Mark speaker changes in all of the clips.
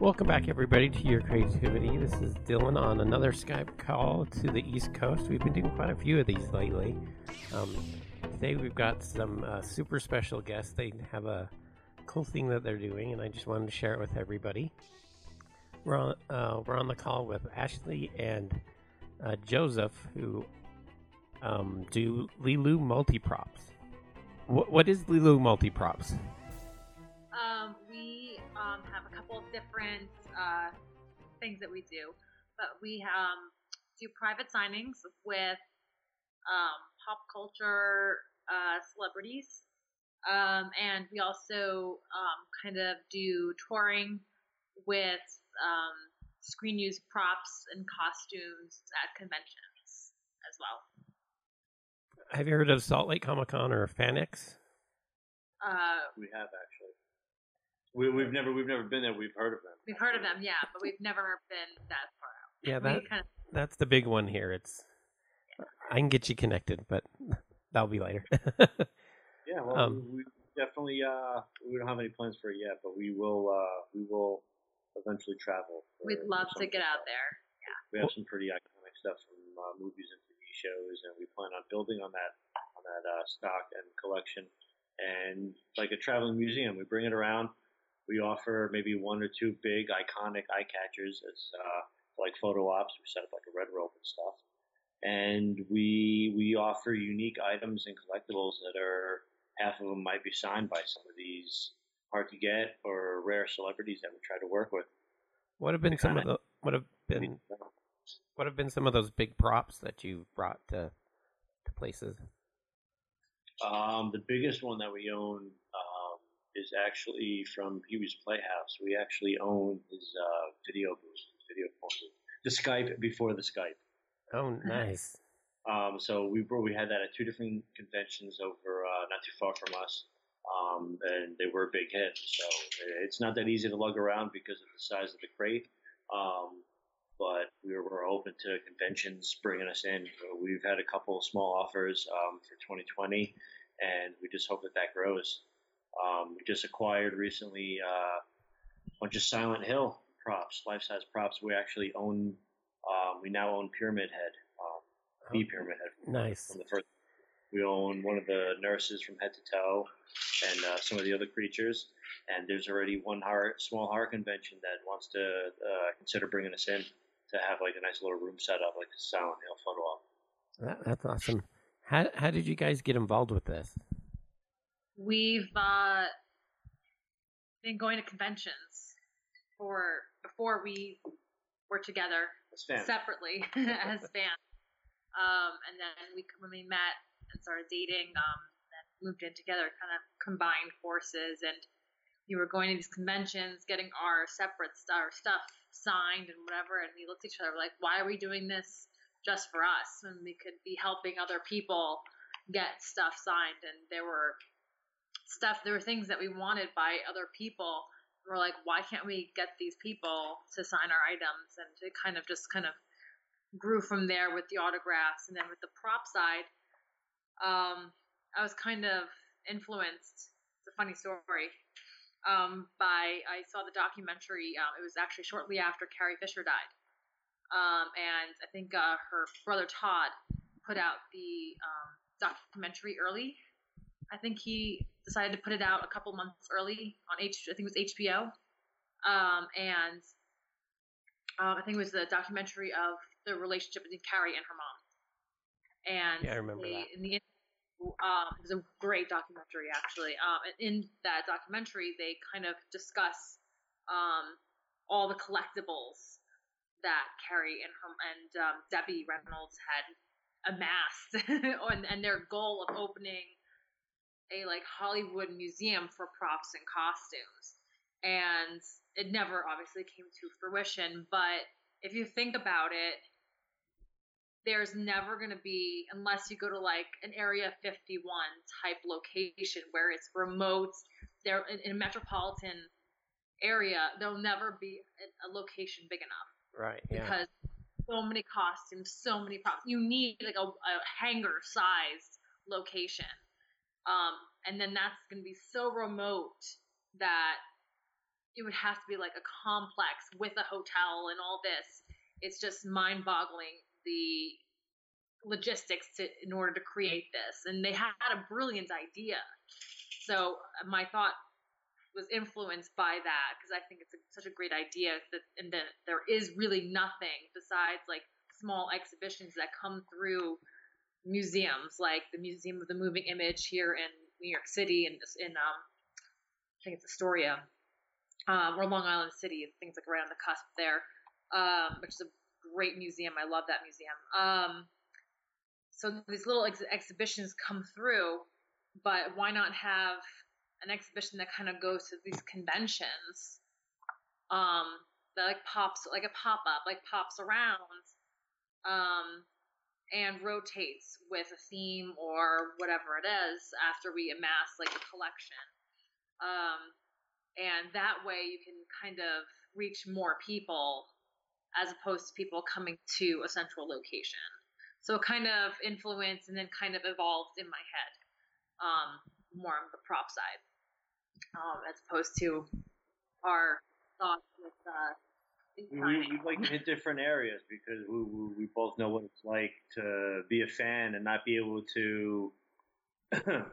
Speaker 1: Welcome back, everybody, to your creativity. This is Dylan on another Skype call to the East Coast. We've been doing quite a few of these lately. Um, today, we've got some uh, super special guests. They have a cool thing that they're doing, and I just wanted to share it with everybody. We're on, uh, we're on the call with Ashley and uh, Joseph, who um, do Lilu Multiprops. What, what is Lilu Multiprops?
Speaker 2: Um, we um, have couple different uh, things that we do, but we um, do private signings with um, pop culture uh, celebrities, um, and we also um, kind of do touring with um, screen use props and costumes at conventions as well.
Speaker 1: Have you heard of Salt Lake Comic Con or FanX?
Speaker 2: Uh,
Speaker 3: We have actually. We, we've never we've never been there. We've heard of them.
Speaker 2: we've heard of them, yeah, but we've never been that far out.
Speaker 1: Yeah, that
Speaker 2: kind of
Speaker 1: that's the big one here. It's I can get you connected, but that'll be later.
Speaker 3: Yeah, well,
Speaker 1: Um,
Speaker 3: we definitely uh, we don't have any plans for it yet, but we will uh, we will eventually travel. for-
Speaker 2: we'd love to get out there.
Speaker 3: stuff. We have some pretty iconic stuff from uh, movies and TV shows, and we plan on building on that on that uh, stock and collection. And like a traveling museum, we bring it around. We offer maybe one or two big iconic eye catchers as uh, like photo ops. We set up like a red rope and stuff, and we we offer unique items and collectibles that are half of them might be signed by some of these hard to get or rare celebrities that we try to work with.
Speaker 1: what have been some of the what have been what have been some of those big props that you've brought to to places?
Speaker 3: Um, the biggest one that we own is actually from Pee Wee's Playhouse. We actually own his uh, video booth, his video phone booth. The Skype before the Skype.
Speaker 1: Oh, nice.
Speaker 3: Um, so we bro- we had that at two different conventions over uh, not too far from us, um, and they were a big hit. So it's not that easy to lug around because of the size of the crate. Um, but we were, we're open to conventions bringing us in. We've had a couple of small offers um, for 2020, and we just hope that that grows. Um, we just acquired recently uh, a bunch of Silent Hill props, life-size props. We actually own. Um, we now own Pyramid Head. Um, the Pyramid Head
Speaker 1: Nice.
Speaker 3: from the first. We own one of the nurses from head to toe, and uh, some of the other creatures. And there's already one horror, small horror convention that wants to uh, consider bringing us in to have like a nice little room set up, like a Silent Hill photo op.
Speaker 1: That, that's awesome. How how did you guys get involved with this?
Speaker 2: We've uh, been going to conventions for before we were together separately as fans. Um, and then we when we met and started dating, um, and moved in together, kind of combined forces, and we were going to these conventions, getting our separate st- our stuff signed and whatever. And we looked at each other like, why are we doing this just for us when we could be helping other people get stuff signed? And there were stuff, there were things that we wanted by other people. We're like, why can't we get these people to sign our items? And it kind of just kind of grew from there with the autographs and then with the prop side um, i was kind of influenced it's a funny story um, by i saw the documentary um, it was actually shortly after carrie fisher died um, and i think uh, her brother todd put out the um, documentary early i think he decided to put it out a couple months early on h i think it was hbo um, and uh, I think it was the documentary of the relationship between Carrie and her mom. And
Speaker 1: Yeah, I remember
Speaker 2: they,
Speaker 1: that.
Speaker 2: In the um, it was a great documentary actually. Um, and in that documentary, they kind of discuss um, all the collectibles that Carrie and her and um, Debbie Reynolds had amassed, and, and their goal of opening a like Hollywood museum for props and costumes. And it never obviously came to fruition, but if you think about it, there's never going to be unless you go to like an area 51 type location where it's remote there in, a metropolitan area there'll never be a, a location big enough
Speaker 1: Right. Yeah.
Speaker 2: because so many costumes so many props you need like a, a hangar sized location um and then that's going to be so remote that it would have to be like a complex with a hotel and all this. It's just mind boggling the logistics to in order to create this. And they had a brilliant idea. So uh, my thought was influenced by that because I think it's a, such a great idea that and that there is really nothing besides like small exhibitions that come through museums like the Museum of the Moving Image here in New York City and in um I think it's Astoria um, or Long Island City, and things like right on the cusp there, um, which is a great museum. I love that museum. Um, so these little ex- exhibitions come through, but why not have an exhibition that kind of goes to these conventions um, that like pops like a pop up, like pops around um, and rotates with a theme or whatever it is after we amass like a collection. Um, and that way you can kind of reach more people as opposed to people coming to a central location. So kind of influenced and then kind of evolved in my head, um, more on the prop side, um, as opposed to our thoughts with. Uh,
Speaker 3: we, we like to hit different areas because we, we, we both know what it's like to be a fan and not be able to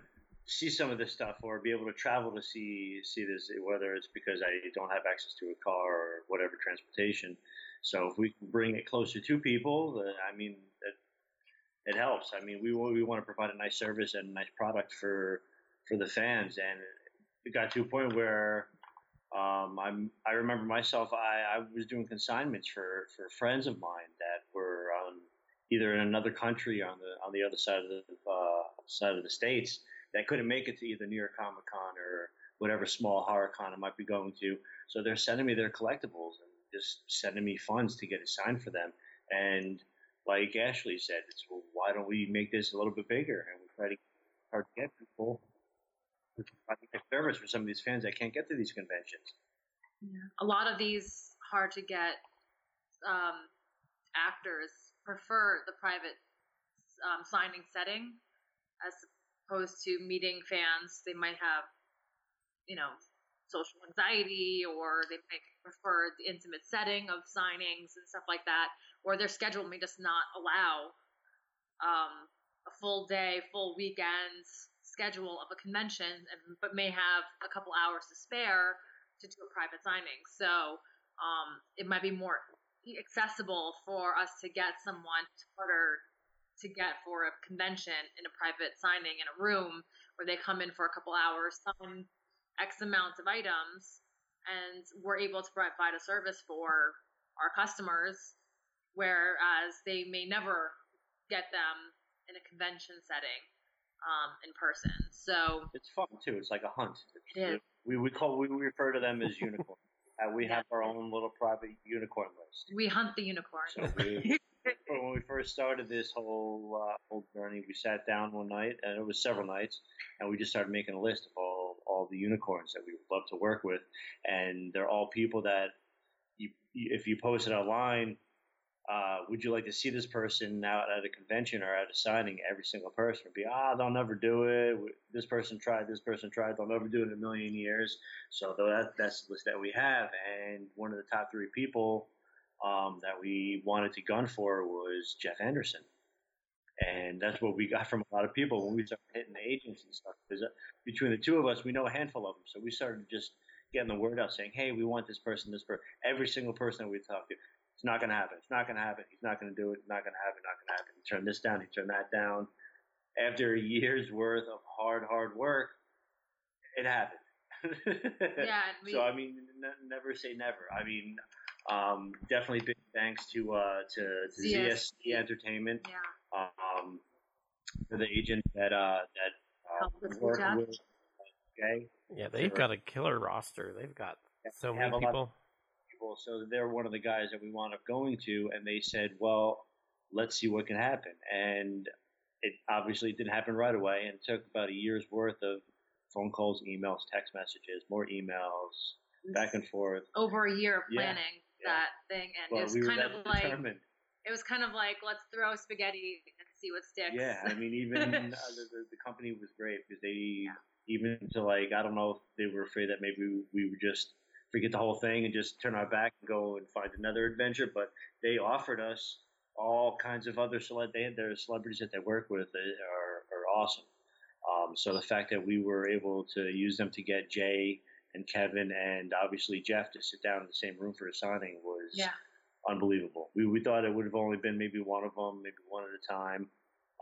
Speaker 3: see some of this stuff or be able to travel to see see this whether it's because I don't have access to a car or whatever transportation. So if we can bring it closer to people I mean it, it helps. I mean we we want to provide a nice service and a nice product for for the fans. And it got to a point where um, I'm I remember myself I, I was doing consignments for for friends of mine that were on either in another country on the on the other side of the uh, side of the states that couldn't make it to either New York Comic Con or whatever small horror con I might be going to. So they're sending me their collectibles and just sending me funds to get it signed for them. And like Ashley said, it's well, why don't we make this a little bit bigger and we try to hard to get people a service for some of these fans that can't get to these conventions.
Speaker 2: Yeah. A lot of these hard to get um, actors prefer the private um, signing setting as opposed to meeting fans, they might have, you know, social anxiety or they might prefer the intimate setting of signings and stuff like that, or their schedule may just not allow um, a full day, full weekends schedule of a convention, but may have a couple hours to spare to do a private signing. So um, it might be more accessible for us to get someone to order to get for a convention in a private signing in a room where they come in for a couple hours, sign X amount of items, and we're able to provide a service for our customers, whereas they may never get them in a convention setting um, in person. So
Speaker 3: it's fun too. It's like a hunt.
Speaker 2: It is.
Speaker 3: We we call we refer to them as unicorns. Uh, we have our own little private unicorn list.
Speaker 2: We hunt the unicorn.
Speaker 3: So we, when we first started this whole uh, whole journey, we sat down one night, and it was several nights, and we just started making a list of all all the unicorns that we would love to work with, and they're all people that you, if you post it online, uh, would you like to see this person out at a convention or at a signing? Every single person would be, ah, they'll never do it. This person tried, this person tried, they'll never do it in a million years. So that, that's the list that we have. And one of the top three people um, that we wanted to gun for was Jeff Anderson. And that's what we got from a lot of people when we started hitting the agents and stuff. Because uh, between the two of us, we know a handful of them. So we started just getting the word out saying, hey, we want this person, this person. Every single person that we talked to, it's not going to happen. It's not going to happen. He's not going to do it. It's not going to happen. Not going to happen. He turned this down. He turned that down. After a year's worth of hard, hard work, it happened.
Speaker 2: yeah.
Speaker 3: We, so I mean, n- never say never. I mean, um, definitely big thanks to uh, to, to ZSC Entertainment.
Speaker 2: Yeah.
Speaker 3: Um, for the agent that uh, that uh, worked with. Okay.
Speaker 1: Yeah, they've got a killer roster. They've got so many people.
Speaker 3: People. So they're one of the guys that we wound up going to, and they said, "Well, let's see what can happen." And it obviously didn't happen right away, and it took about a year's worth of phone calls, emails, text messages, more emails, back and forth.
Speaker 2: Over a year of planning yeah, that yeah. thing, and well, it was
Speaker 3: we
Speaker 2: kind of like
Speaker 3: determined.
Speaker 2: it was kind of like let's throw spaghetti and see what sticks.
Speaker 3: Yeah, I mean, even uh, the, the, company was great because they yeah. even to like I don't know if they were afraid that maybe we would just forget the whole thing and just turn our back and go and find another adventure. But they offered us all kinds of other cele- they their celebrities that they work with are, are awesome. Um, so the fact that we were able to use them to get Jay and Kevin and obviously Jeff to sit down in the same room for a signing was
Speaker 2: Yeah.
Speaker 3: unbelievable. We we thought it would have only been maybe one of them, maybe one at a time.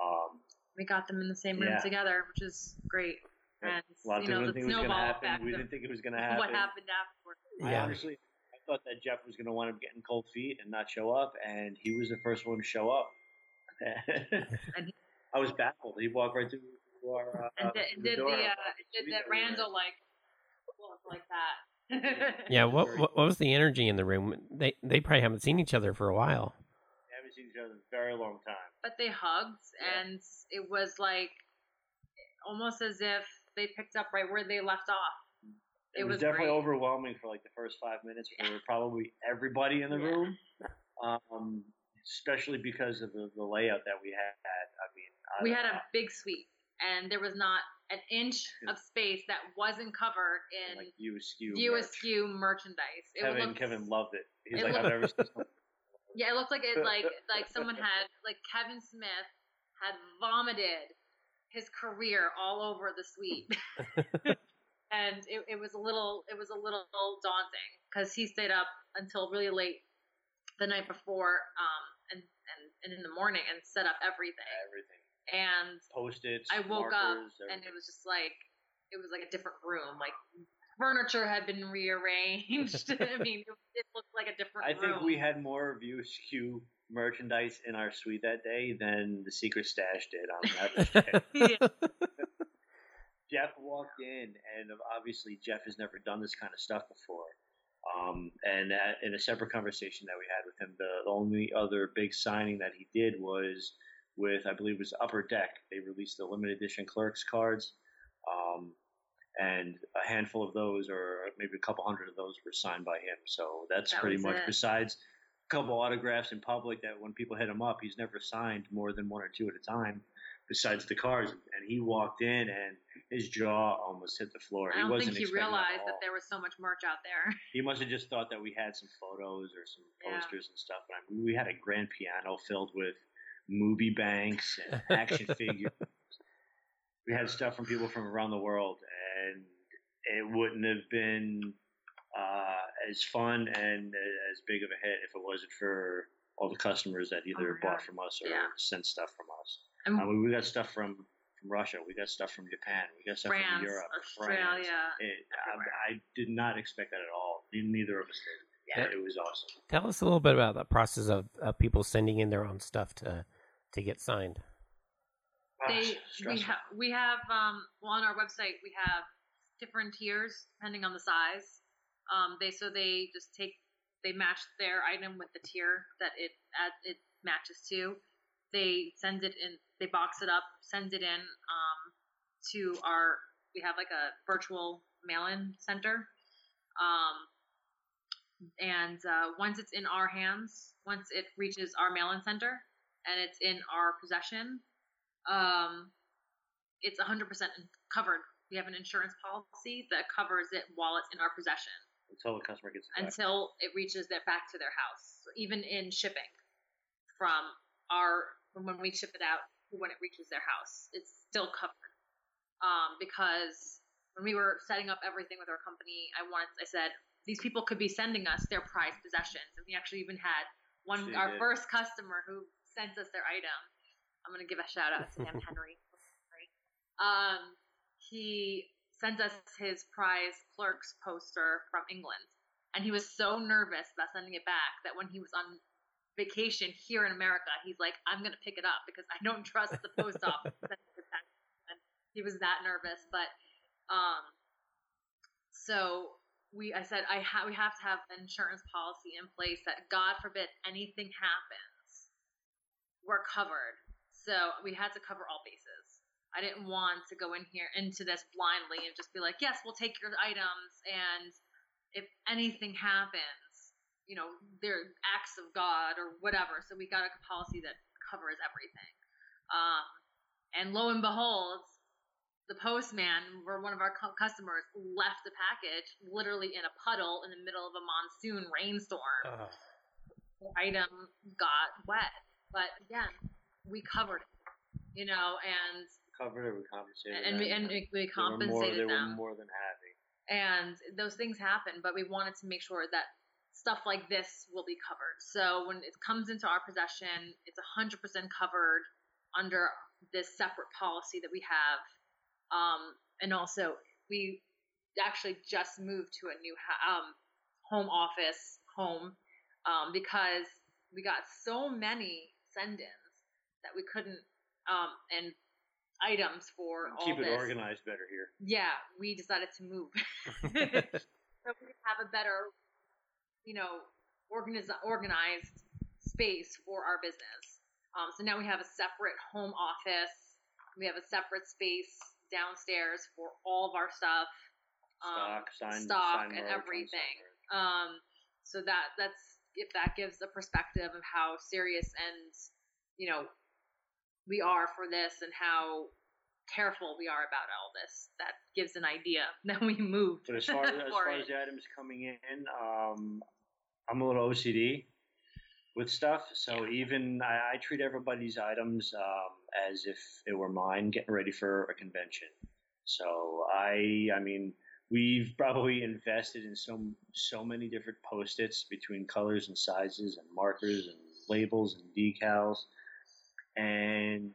Speaker 3: Um,
Speaker 2: We got them in the same room
Speaker 3: Yeah.
Speaker 2: together, which is great.
Speaker 3: Yeah.
Speaker 2: And
Speaker 3: a lot of
Speaker 2: you know,
Speaker 3: people
Speaker 2: the
Speaker 3: didn't think it was going to
Speaker 2: snowball
Speaker 3: happen.
Speaker 2: effect
Speaker 3: We didn't think it was going to happen.
Speaker 2: what happened afterwards.
Speaker 3: I honestly, I thought that Jeff was going to wind up getting cold feet and not show up, and he was the first one to show up. I was baffled. He walked right through our uh,
Speaker 2: And did,
Speaker 3: the
Speaker 2: did the
Speaker 3: door.
Speaker 2: uh, did the Randal like look like that?
Speaker 1: Yeah, what, what what was the energy in the room? They they probably haven't seen each other for a while.
Speaker 3: We haven't seen each other in a very long time.
Speaker 2: but they hugged,
Speaker 3: Yeah.
Speaker 2: and it was like almost as if they picked up right where they left off.
Speaker 3: It,
Speaker 2: It
Speaker 3: was,
Speaker 2: was
Speaker 3: definitely
Speaker 2: great.
Speaker 3: overwhelming for like the first five minutes for probably everybody in the
Speaker 2: Yeah.
Speaker 3: room, um, especially because of the, the layout that we had. I mean, I
Speaker 2: we had
Speaker 3: know.
Speaker 2: a big suite, and there was not an inch of space that wasn't covered in
Speaker 3: like askew.
Speaker 2: view
Speaker 3: merch.
Speaker 2: merchandise. It
Speaker 3: Kevin
Speaker 2: looked,
Speaker 3: Kevin loved it. He's
Speaker 2: it
Speaker 3: like, I've never seen something.
Speaker 2: Yeah, it looked like it like like someone had like Kevin Smith had vomited his career all over the suite. and it, it was a little it was a little daunting because he stayed up until really late the night before um and, and and in the morning and set up everything
Speaker 3: everything.
Speaker 2: and
Speaker 3: Post-its.
Speaker 2: I woke up
Speaker 3: markers,
Speaker 2: and it was just like it was like a different room like furniture had been rearranged i mean it, it looked like a different
Speaker 3: I
Speaker 2: room
Speaker 3: think we had more View Askew merchandise in our suite that day than the Secret Stash did on average day. Jeff walked in, and obviously Jeff has never done this kind of stuff before. Um, and that, in a separate conversation that we had with him, the, the only other big signing that he did was with, I believe, it was Upper Deck. They released the limited edition Clerks cards, um, and a handful of those, or maybe a couple hundred of those, were signed by him. So that's
Speaker 2: That
Speaker 3: pretty much
Speaker 2: it.
Speaker 3: besides a couple autographs in public that when people hit him up, he's never signed more than one or two at a time. Besides the cars. and he walked in and his jaw almost hit the floor.
Speaker 2: i don't
Speaker 3: wasn't
Speaker 2: think he
Speaker 3: that
Speaker 2: realized that there was so much merch out there
Speaker 3: He must have just thought that we had some photos or some
Speaker 2: Yeah.
Speaker 3: posters and stuff. But I mean, we had a grand piano filled with movie banks and action figures. We had stuff from people from around the world, and it wouldn't have been uh, as fun and as big of a hit if it wasn't for all the customers that either
Speaker 2: Oh
Speaker 3: bought
Speaker 2: God.
Speaker 3: from us or
Speaker 2: Yeah.
Speaker 3: sent stuff from us.
Speaker 2: and
Speaker 3: I we got stuff from, from Russia, we got stuff from Japan, we got stuff
Speaker 2: france
Speaker 3: from Europe,
Speaker 2: australia
Speaker 3: France. It. I, I did not expect that at all. Neither of us did.
Speaker 1: Yeah.
Speaker 3: It was awesome.
Speaker 1: Tell us a little bit about the process of, of people sending in their own stuff to to get signed.
Speaker 2: they
Speaker 3: Gosh,
Speaker 2: we
Speaker 3: stressful.
Speaker 2: have we have um well on our website we have different tiers depending on the size um they so they just take they match their item with the tier that it it matches to. They send it in they box it up send it in um to our we have like a virtual mail-in center. Um and uh, once it's in our hands once it reaches our mail-in center and it's in our possession um, it's 100% covered. We have an insurance policy that covers it while it's in our possession
Speaker 3: until the customer gets
Speaker 2: until it reaches their back to their house. So even in shipping from our from when we ship it out to when it reaches their house, it's still covered. Um, because when we were setting up everything with our company, I wanted I said these people could be sending us their prized possessions, and we actually even had one
Speaker 3: Actually
Speaker 2: our
Speaker 3: did.
Speaker 2: first customer who sent us their item. I'm gonna give a shout out to him, Henry. Um, he sent us his prize clerks poster from England, and he was so nervous about sending it back that when he was on vacation here in America, he's like, "I'm gonna pick it up because I don't trust the post office." sending it back." And he was that nervous, but um, so we I said I ha- we have to have an insurance policy in place that God forbid anything happens, we're covered. So we had to cover all bases. I didn't want to go in here into this blindly and just be like, yes, we'll take your items, and if anything happens, you know, they're acts of God or whatever. So we got a policy that covers everything. Um, and lo and behold, the postman or one of our customers left the package literally in a puddle in the middle of a monsoon rainstorm. The item got wet, but again, we covered it, you know, and
Speaker 3: Covered it, we compensated.
Speaker 2: and we,
Speaker 3: them.
Speaker 2: and we, we
Speaker 3: They were more,
Speaker 2: compensated
Speaker 3: they
Speaker 2: them
Speaker 3: were more than happy.
Speaker 2: and those things happen but we wanted to make sure that stuff like this will be covered so when it comes into our possession it's 100% covered under this separate policy that we have um, and also we actually just moved to a new um, home office home um, because we got so many send-ins that we couldn't um, and items for all
Speaker 3: Keep it
Speaker 2: this
Speaker 3: organized better here.
Speaker 2: yeah, we decided to move. so we have a better, you know, organiz- organized space for our business. Um, so now we have a separate home office. We have a separate space downstairs for all of our stuff, um,
Speaker 3: Stock, sign,
Speaker 2: stock,
Speaker 3: sign
Speaker 2: and everything. Um, so that that's if that gives a perspective of how serious and you know we are for this and how careful we are about all this. That gives an idea. Then we moved.
Speaker 3: But as far as, as, far as the items coming in, um, I'm a little OCD with stuff. So even I, I treat everybody's items um, as if it were mine, getting ready for a convention. So I, I mean, we've probably invested in so so many different post-its between colors and sizes and markers and labels and decals, and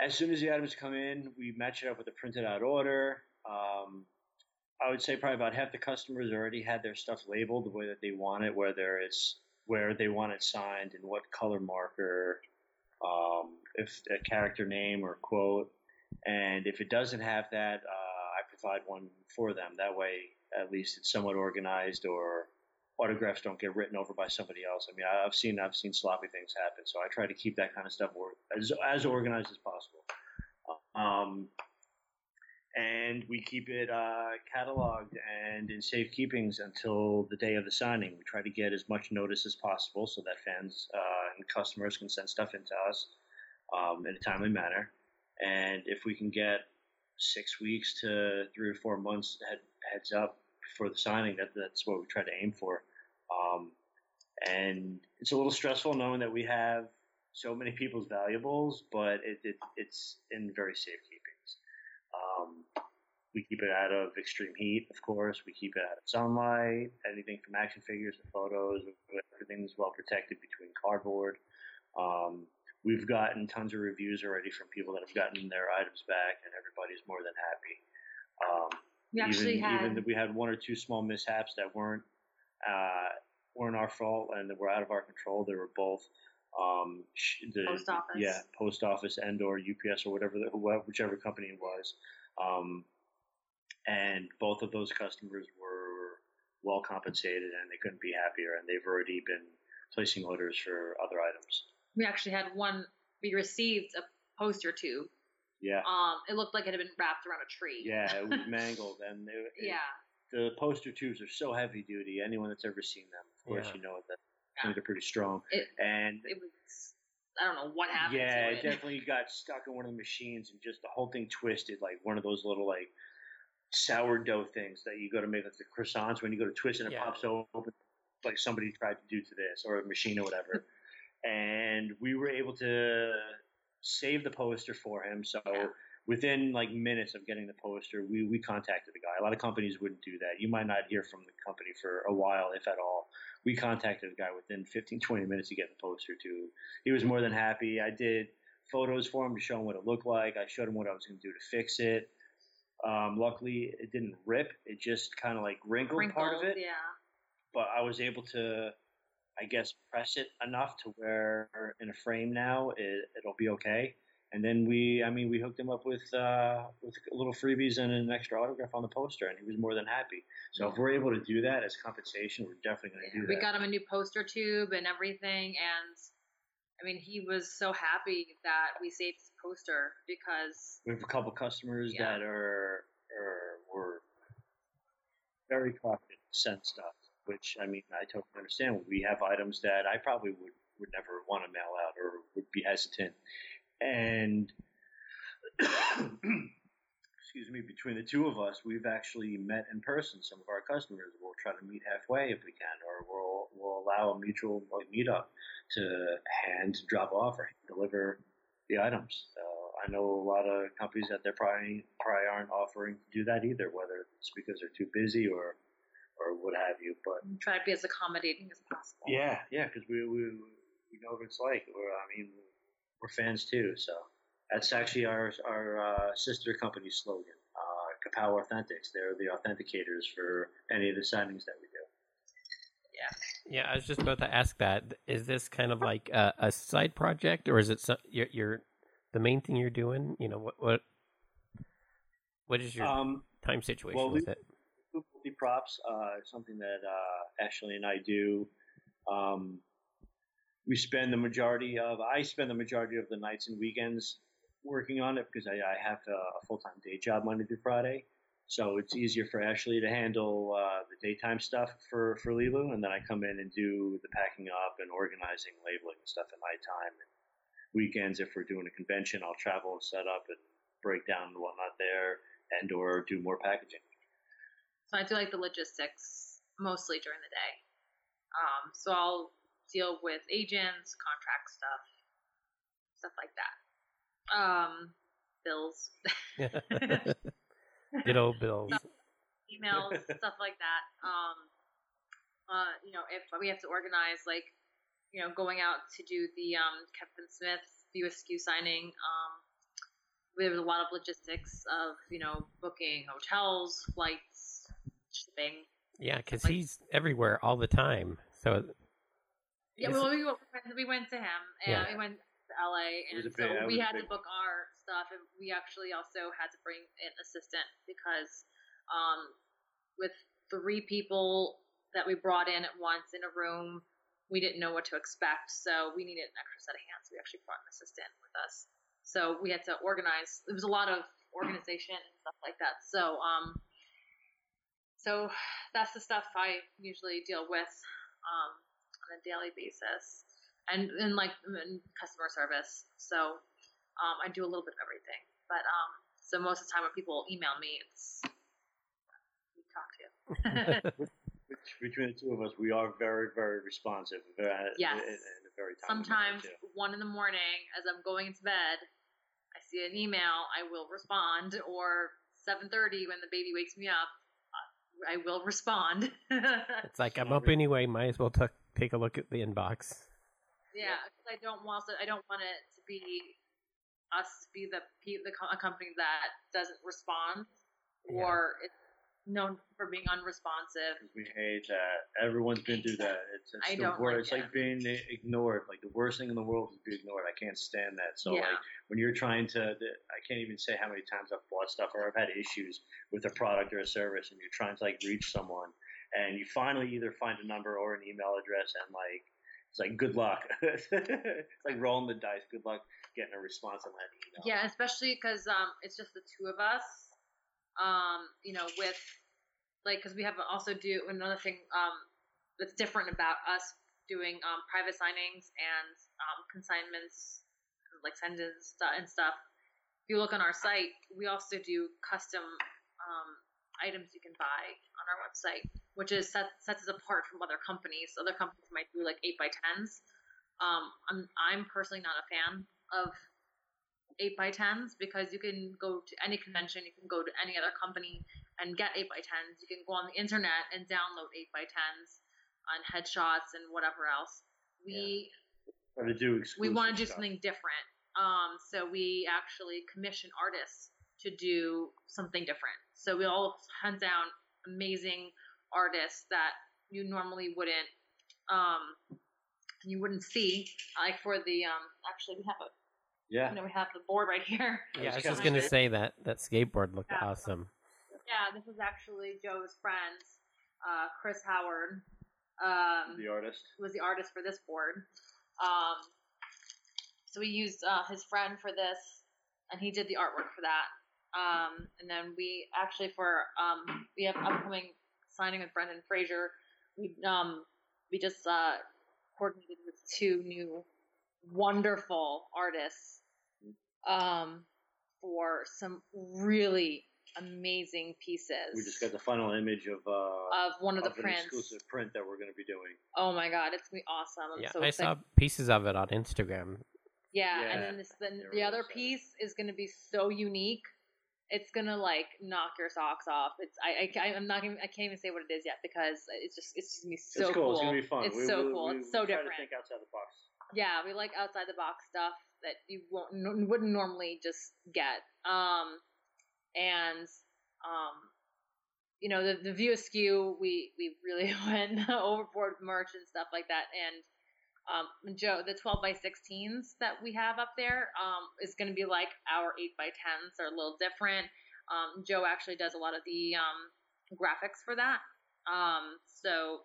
Speaker 3: as soon as the items come in, we match it up with a printed out order. Um, I would say probably about half the customers already had their stuff labeled the way that they want it, whether it's where they want it signed and what color marker, um, if a character name or quote. And if it doesn't have that, uh, I provide one for them. That way, at least it's somewhat organized or autographs don't get written over by somebody else. I mean, I've seen I've seen sloppy things happen, so I try to keep that kind of stuff or, as as organized as possible. Um, and we keep it uh, cataloged and in safe keepings until the day of the signing. We try to get as much notice as possible so that fans uh, and customers can send stuff into us um, in a timely manner. And if we can get six weeks to three or four months head, heads up before the signing, that that's what we try to aim for. Um, and it's a little stressful knowing that we have so many people's valuables, but it, it it's in very safe keepings. Um, we keep it out of extreme heat, of course. We keep it out of sunlight. Anything from action figures to photos, everything's well protected between cardboard. Um, we've gotten tons of reviews already from people that have gotten their items back, and everybody's more than happy. Um,
Speaker 2: we actually
Speaker 3: even,
Speaker 2: had
Speaker 3: even that we had one or two small mishaps that weren't uh, weren't our fault and that were out of our control. They were both um, the,
Speaker 2: Post office.
Speaker 3: yeah, post office and or UPS or whatever, the, whichever company it was. Um, and both of those customers were well compensated and they couldn't be happier. And they've already been placing orders for other items.
Speaker 2: we actually had one. We received a poster tube.
Speaker 3: Yeah,
Speaker 2: Um, it looked like it had been wrapped around a tree.
Speaker 3: yeah, it was mangled and it, it-
Speaker 2: yeah.
Speaker 3: the poster tubes are so heavy duty. Anyone that's ever seen them, of course,
Speaker 1: Yeah.
Speaker 3: you know that
Speaker 2: Yeah.
Speaker 3: they're pretty strong.
Speaker 2: It-
Speaker 3: and
Speaker 2: It was. I don't know what happened.
Speaker 3: yeah,
Speaker 2: to
Speaker 3: it definitely got stuck in one of the machines and just the whole thing twisted like one of those little like sourdough things that you go to make like the croissants when you go to twist and it
Speaker 1: Yeah.
Speaker 3: pops open like somebody tried to do to this or a machine or whatever. and we were able to save the poster for him. So
Speaker 2: Yeah.
Speaker 3: within like minutes of getting the poster, we, we contacted the guy. A lot of companies wouldn't do that. You might not hear from the company for a while, if at all. We contacted the guy within 15, 20 minutes to get the poster to. He was more than happy. I did photos for him to show him what it looked like. I showed him what I was going to do to fix it. Um, luckily, it didn't rip. It just kind of like wrinkled,
Speaker 2: Wrinkled,
Speaker 3: part of it.
Speaker 2: Yeah.
Speaker 3: But I was able to, I guess, press it enough to where in a frame now it, it'll be okay. And then we, I mean, we hooked him up with uh, with a little freebies and an extra autograph on the poster, and he was more than happy. So if we're able to do that as compensation, we're definitely going to do
Speaker 2: We
Speaker 3: that.
Speaker 2: We got him a new poster tube and everything, and I mean, he was so happy that we saved his poster because
Speaker 3: We have a couple customers
Speaker 2: Yeah.
Speaker 3: that are, are were very cautious to send stuff, which I mean I totally understand. We have items that I probably would would never want to mail out or would be hesitant, and excuse me, between the two of us, we've actually met in person. Some of our customers We'll try to meet halfway if we can, or we'll we'll allow a mutual meetup to hand drop off or deliver the items. I know a lot of companies that they're probably probably aren't offering to do that either, whether it's because they're too busy or or what have you. But
Speaker 2: Try to be as accommodating as possible.
Speaker 3: yeah, yeah, because we, we we know what it's like. We're, I mean, we're fans too. So that's actually our our uh, sister company slogan, uh, Kapow Authentics. They're the authenticators for any of the signings that we do.
Speaker 1: Yeah, Yeah, I was just about to ask that. Is this kind of like a, a side project, or is it so, your, your the main thing you're doing? You know what what what is your
Speaker 3: Um,
Speaker 1: time situation
Speaker 3: well, we-
Speaker 1: with it?
Speaker 3: Props, uh, something that uh, Ashley and I do. Um, we spend the majority of I spend the majority of the nights and weekends working on it because I, I have a, full time day job Monday through Friday. So it's easier for Ashley to handle uh, the daytime stuff for for Lilu, and then I come in and do the packing up and organizing, labeling and stuff at my time. And weekends, if we're doing a convention, I'll travel and set up and break down and whatnot there, and or do more packaging.
Speaker 2: So I do like the logistics mostly during the day. Um, so I'll deal with agents, contract stuff, stuff like that. Um, bills,
Speaker 1: Good old Bills.
Speaker 2: emails, stuff like that. Um, uh, you know, if we have to organize, like, you know, going out to do the um, Kevin Smith USQ signing, um, there's a lot of logistics of, you know, booking hotels, flights, shipping.
Speaker 1: Yeah, because
Speaker 2: Like-
Speaker 1: he's everywhere all the time. So
Speaker 2: Yeah, well, we, went- we went to him, and
Speaker 1: Yeah.
Speaker 2: we went to LA, and
Speaker 3: a big-
Speaker 2: so we
Speaker 3: was a
Speaker 2: had to book our stuff, and we actually also had to bring an assistant because um, with three people that we brought in at once in a room, we didn't know what to expect, so we needed an extra set of hands. We actually brought an assistant with us, so we had to organize. It was a lot of organization and stuff like that. So, um, so that's the stuff I usually deal with. Um, on a daily basis and and like in customer service so um, i do a little bit of everything but um so most of the time when people email me it's we talk to
Speaker 3: Between the two of us, we are very, very responsive. Very,
Speaker 2: Yes.
Speaker 3: in, in a very
Speaker 2: sometimes one in the morning as i'm going into bed i see an email i will respond or 7.30 when the baby wakes me up i will respond
Speaker 1: it's like I'm up anyway. Might as well t- take a look at the inbox.
Speaker 2: Yeah, because I don't want I don't want it to be us to be the the a company that doesn't respond
Speaker 1: Yeah.
Speaker 2: or it's known for being unresponsive.
Speaker 3: We hate that. Everyone's been through that. It's, it's
Speaker 2: I
Speaker 3: the
Speaker 2: don't
Speaker 3: worst.
Speaker 2: like
Speaker 3: it's like being ignored. Like the worst thing in the world is being ignored. I can't stand that. So
Speaker 2: yeah,
Speaker 3: like when you're trying to, I can't even say how many times I've bought stuff or I've had issues with a product or a service, and you're trying to like reach someone, and you finally either find a number or an email address, and like it's like good luck. it's like rolling the dice. Good luck getting a response on that email.
Speaker 2: yeah, especially because um it's just the two of us. Um, you know, with like because we have also do another thing um that's different about us doing um private signings and um consignments like send-ins stu- and stuff. If you look on our site, we also do custom um, items you can buy on our website, which is set, sets us apart from other companies. Other companies might do like eight by tens. Um, I'm I'm personally not a fan of eight by tens because you can go to any convention, you can go to any other company and get eight by tens. You can go on the internet and download eight by tens on headshots and whatever else. We
Speaker 3: to do
Speaker 2: we want to do
Speaker 3: stuff.
Speaker 2: something different. Um, so we actually commission artists to do something different. So we all hunt down amazing artists that you normally wouldn't um, you wouldn't see. Like for the um, actually we have a
Speaker 3: Yeah.
Speaker 2: you know we have the board right here.
Speaker 1: Yeah, I was just gonna say that that skateboard looked
Speaker 2: Yeah.
Speaker 1: awesome.
Speaker 2: Yeah, this is actually Joe's friend, uh, Chris Howard. Um,
Speaker 3: The artist.
Speaker 2: who was the artist for this board. Um, so we used uh, his friend for this, and he did the artwork for that. Um, and then we actually for um, we have upcoming signing with Brendan Fraser. We um, we just uh, coordinated with two new wonderful artists um, for some really amazing pieces.
Speaker 3: We just got the final image of uh,
Speaker 2: of one of the
Speaker 3: of an
Speaker 2: prints.
Speaker 3: exclusive print that we're going to be doing.
Speaker 2: Oh my god, it's gonna be awesome! I'm
Speaker 1: yeah,
Speaker 2: so
Speaker 1: I
Speaker 2: excited.
Speaker 1: saw pieces of it on Instagram.
Speaker 2: Yeah,
Speaker 3: Yeah,
Speaker 2: and then this, the, the other
Speaker 3: excited.
Speaker 2: piece is gonna be so unique. It's gonna like knock your socks off. It's I, I I'm not even I can't even say what it is yet because it's just it's just gonna be so
Speaker 3: it's cool. It's going to be fun.
Speaker 2: It's
Speaker 3: we,
Speaker 2: so
Speaker 3: we-
Speaker 2: cool.
Speaker 3: we-
Speaker 2: it's so
Speaker 3: try
Speaker 2: different.
Speaker 3: To think outside the box.
Speaker 2: Yeah, we like outside the box stuff that you won't n- wouldn't normally just get. Um, and um, you know the the view askew. We we really went overboard with merch and stuff like that. And um, Joe, the twelve by sixteens that we have up there um is going to be like our eight by tens. They're a little different. Um, Joe actually does a lot of the um graphics for that. Um, so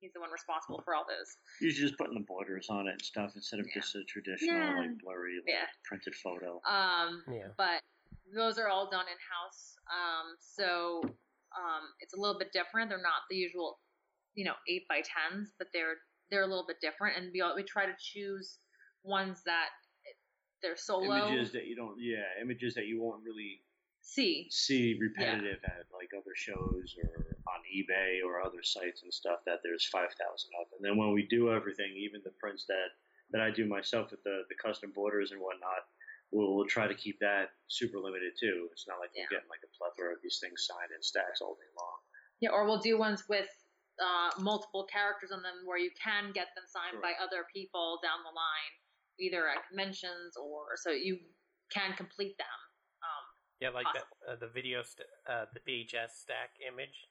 Speaker 2: he's the one responsible for all those.
Speaker 3: Usually just putting the borders on it and stuff instead of
Speaker 2: Yeah.
Speaker 3: just a traditional
Speaker 2: Yeah.
Speaker 3: like blurry like,
Speaker 2: Yeah.
Speaker 3: printed photo.
Speaker 2: Um,
Speaker 1: Yeah.
Speaker 2: but those are all done in house. Um, so um, it's a little bit different. They're not the usual, you know, eight by tens, but they're they're a little bit different. And we all, we try to choose ones that they're solo.
Speaker 3: Images that you don't, yeah, images that you won't really
Speaker 2: See,
Speaker 3: see repetitive at like other shows or on eBay or other sites and stuff that there's 5,000 of. And then when we do everything, even the prints that, that I do myself with the, the custom borders and whatnot, we'll, we'll try to keep that super limited too. It's not like
Speaker 2: Yeah.
Speaker 3: we're getting like a plethora of these things signed in stacks all day long.
Speaker 2: yeah, or we'll do ones with uh, multiple characters on them where you can get them signed by other people down the line, either at conventions or so you can complete them. Um,
Speaker 1: Yeah, like that, uh, the video, st- uh, the VHS stack image.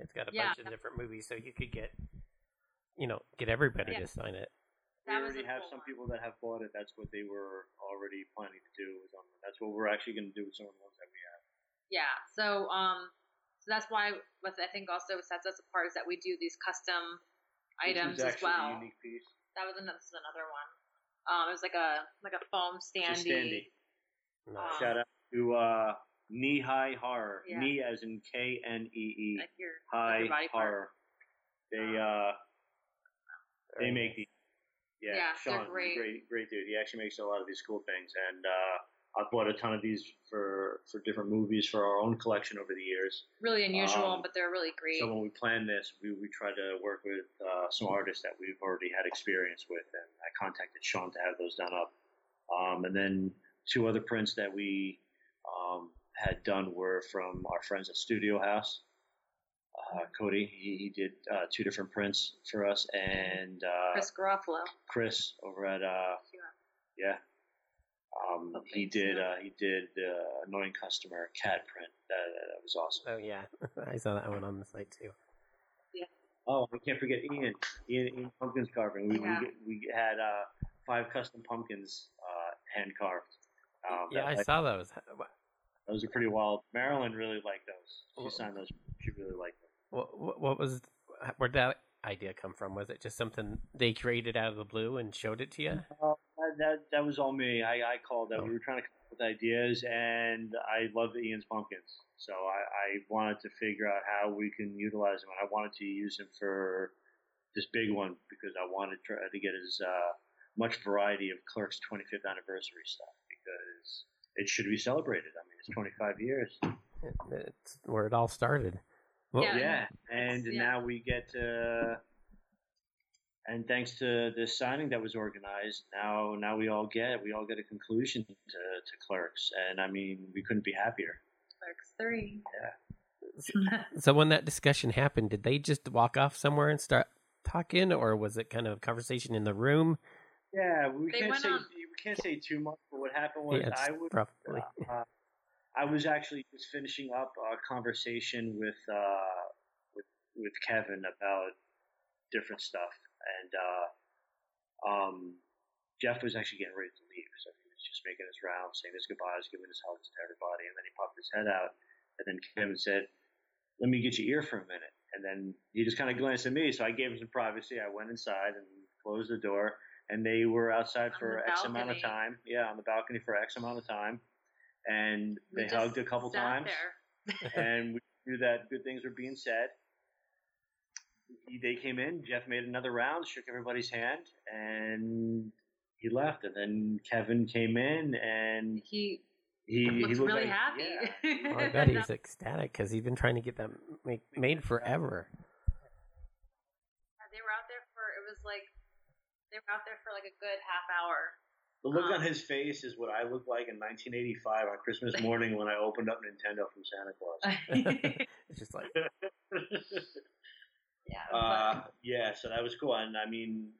Speaker 1: It's got a
Speaker 2: Yeah.
Speaker 1: bunch of different movies, so you could get, you know, get everybody
Speaker 2: Yeah.
Speaker 1: to sign it.
Speaker 2: That
Speaker 3: we already have
Speaker 2: cool
Speaker 3: some
Speaker 2: one.
Speaker 3: people that have bought it. That's what they were already planning to do. Was on, that's what we're actually going to do with some of the ones that we have.
Speaker 2: Yeah. So um so that's why what I think also sets us apart is that we do these custom
Speaker 3: This
Speaker 2: items
Speaker 3: is
Speaker 2: as
Speaker 3: actually
Speaker 2: well.
Speaker 3: A unique piece.
Speaker 2: That was another, this is another one. Um, it was like a like a foam
Speaker 3: It's a
Speaker 2: standy.
Speaker 3: standee.
Speaker 1: Nice.
Speaker 3: Shout out to uh, Knee High Horror.
Speaker 2: Yeah.
Speaker 3: Knee as in K N E E.
Speaker 2: Like your
Speaker 3: High
Speaker 2: your body part.
Speaker 3: Horror. They uh they make
Speaker 1: nice.
Speaker 3: these. Yeah,
Speaker 2: Yeah, they're
Speaker 3: Sean,
Speaker 2: great.
Speaker 3: great, great dude. He actually makes a lot of these cool things, and uh, I've bought a ton of these for for different movies for our own collection over the years.
Speaker 2: really unusual,
Speaker 3: Um,
Speaker 2: but they're really great.
Speaker 3: So when we planned this, we, we tried to work with uh, some artists that we've already had experience with, and I contacted Sean to have those done up. Um, and then two other prints that we um, had done were from our friends at Studio House. Uh, Cody, he, he did uh, two different prints for us, and uh,
Speaker 2: Chris Garofalo.
Speaker 3: Chris over at uh, yeah. Um, he did
Speaker 2: so-
Speaker 3: uh, he did the annoying customer cat print. That, that was awesome.
Speaker 1: Oh yeah, I saw that one on the site too. Yeah.
Speaker 3: Oh, we can't forget Ian. Ian, Ian pumpkins carving. We
Speaker 2: Yeah.
Speaker 3: we, we had uh, five custom pumpkins uh, hand carved. Um,
Speaker 1: Yeah, I
Speaker 3: that,
Speaker 1: saw those.
Speaker 3: Those are pretty wild. Marilyn really liked those. She signed those. She really liked them.
Speaker 1: What, what, what was where'd that idea come from? Was it just something they created out of the blue and showed it to you?
Speaker 3: Uh, that, that was all me. I, I called that.
Speaker 1: Oh.
Speaker 3: We were trying to come up with ideas, and I loved Ian's pumpkins. So I, I wanted to figure out how we can utilize them, and I wanted to use them for this big one because I wanted to try to get as uh, much variety of Clerk's 25th anniversary stuff because it should be celebrated. I mean, it's 25 years.
Speaker 1: It's where it all started. Well,
Speaker 2: Yeah.
Speaker 3: Yeah, and
Speaker 2: yeah.
Speaker 3: now we get to, and thanks to this signing that was organized, now now we all get we all get a conclusion to, to clerks, and I mean we couldn't be happier.
Speaker 2: Clerks three. Yeah.
Speaker 1: So when that discussion happened, did they just walk off somewhere and start talking, or was it kind of a conversation in the room?
Speaker 3: Yeah, we
Speaker 2: They
Speaker 3: can't say
Speaker 2: on-
Speaker 3: we can't say too much, but what happened was
Speaker 1: Yeah,
Speaker 3: I was
Speaker 1: probably.
Speaker 3: uh, I was actually just finishing up a conversation with uh, with with Kevin about different stuff, and uh, um, Jeff was actually getting ready to leave, so he was just making his rounds, saying his goodbyes, giving his hugs to everybody, and then he popped his head out, and then Kevin said, "Let me get your ear for a minute," and then he just kind of glanced at me, so I gave him some privacy. I went inside and closed the door, and they were outside
Speaker 2: On
Speaker 3: for X amount of time. Yeah, on the balcony for X amount of time, and
Speaker 2: We
Speaker 3: they hugged a couple times,
Speaker 2: There.
Speaker 3: and we knew that good things were being said. They came in. Jeff made another round, shook everybody's hand, and he left. And then Kevin came in, and
Speaker 2: He
Speaker 3: he,
Speaker 2: looks
Speaker 3: he looked
Speaker 2: really
Speaker 3: like-
Speaker 2: happy.
Speaker 3: yeah.
Speaker 1: Oh, I bet he's ecstatic because he's been trying to get that make, made forever.
Speaker 2: they were out there for it was like they were out there for like a good half hour.
Speaker 3: The look on
Speaker 2: Um,
Speaker 3: his face is what I looked like in 1985 on Christmas morning when I opened up Nintendo from Santa Claus.
Speaker 1: It's just like
Speaker 2: yeah.
Speaker 3: Uh, yeah, so that was cool, and I mean,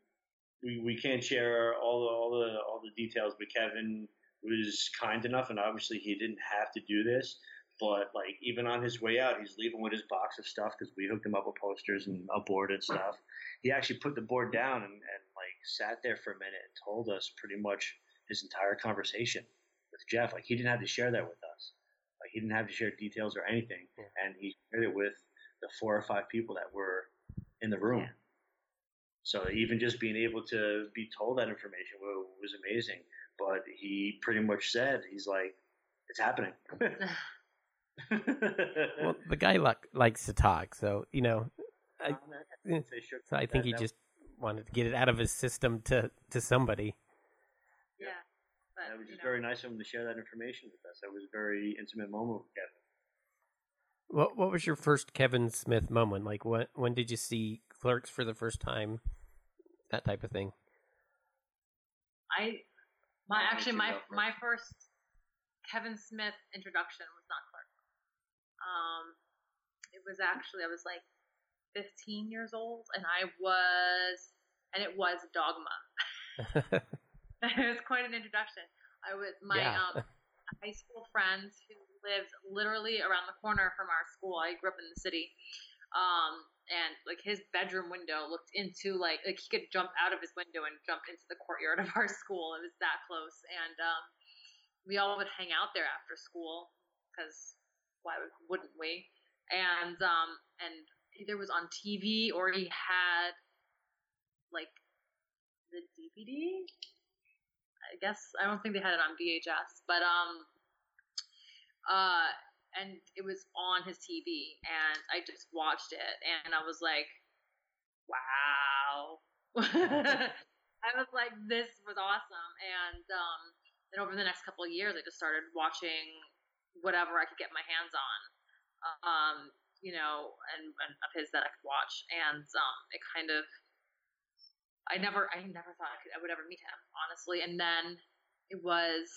Speaker 3: we, we can't share all the all the all the details, but Kevin was kind enough, and obviously he didn't have to do this, but like even on his way out, he's leaving with his box of stuff because we hooked him up with posters and a board and stuff. He actually put the board down and, and like sat there for a minute and told us pretty much his entire conversation with Jeff. Like he didn't have to share that with us. Like he didn't have to share details or anything,
Speaker 1: Yeah.
Speaker 3: and he shared it with the four or five people that were in the room.
Speaker 2: Yeah.
Speaker 3: So even just being able to be told that information was amazing. But he pretty much said, he's like, it's happening.
Speaker 1: well, the guy like, likes to talk, so you know. I, eh,
Speaker 3: They shook
Speaker 1: so I think
Speaker 3: that-
Speaker 1: he
Speaker 3: that-
Speaker 1: just wanted to get it out of his system to to somebody.
Speaker 2: yeah. But
Speaker 3: That was just
Speaker 2: know,
Speaker 3: very nice of him to share that information with us. That was a very intimate moment with Kevin.
Speaker 1: What What was your first Kevin Smith moment? Like, when when did you see Clerks for the first time? That type of thing.
Speaker 2: I my
Speaker 3: Why don't
Speaker 2: actually my
Speaker 3: first?
Speaker 2: my first Kevin Smith introduction was not Clerks. Um, it was actually I was like 15 years old, and I was, and it was Dogma. it was quite an introduction. I was my
Speaker 1: Yeah.
Speaker 2: um, high school friends who lived literally around the corner from our school. I grew up in the city. Um, and like his bedroom window looked into like like he could jump out of his window and jump into the courtyard of our school. It was that close, and um, we all would hang out there after school because why would- wouldn't we? And um, and either was on TV or he had like the DVD. I guess I don't think they had it on VHS, but um, uh, and it was on his TV, and I just watched it, and I was like, wow. I was like, this was awesome, and um, then over the next couple of years, I just started watching whatever I could get my hands on, um, you know, and, and of his that I could watch, and um, it kind of I never, I never thought I, could, I would ever meet him, honestly. And then it was,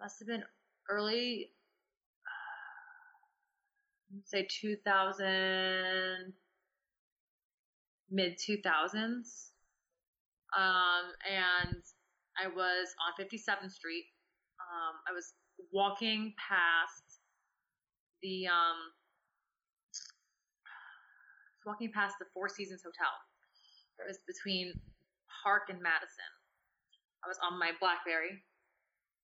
Speaker 2: must have been early, uh, say 2000, mid 2000s. Um, and I was on 57th Street. Um, I was walking past the, um, walking past the Four Seasons Hotel. It was between Park and Madison. I was on my BlackBerry,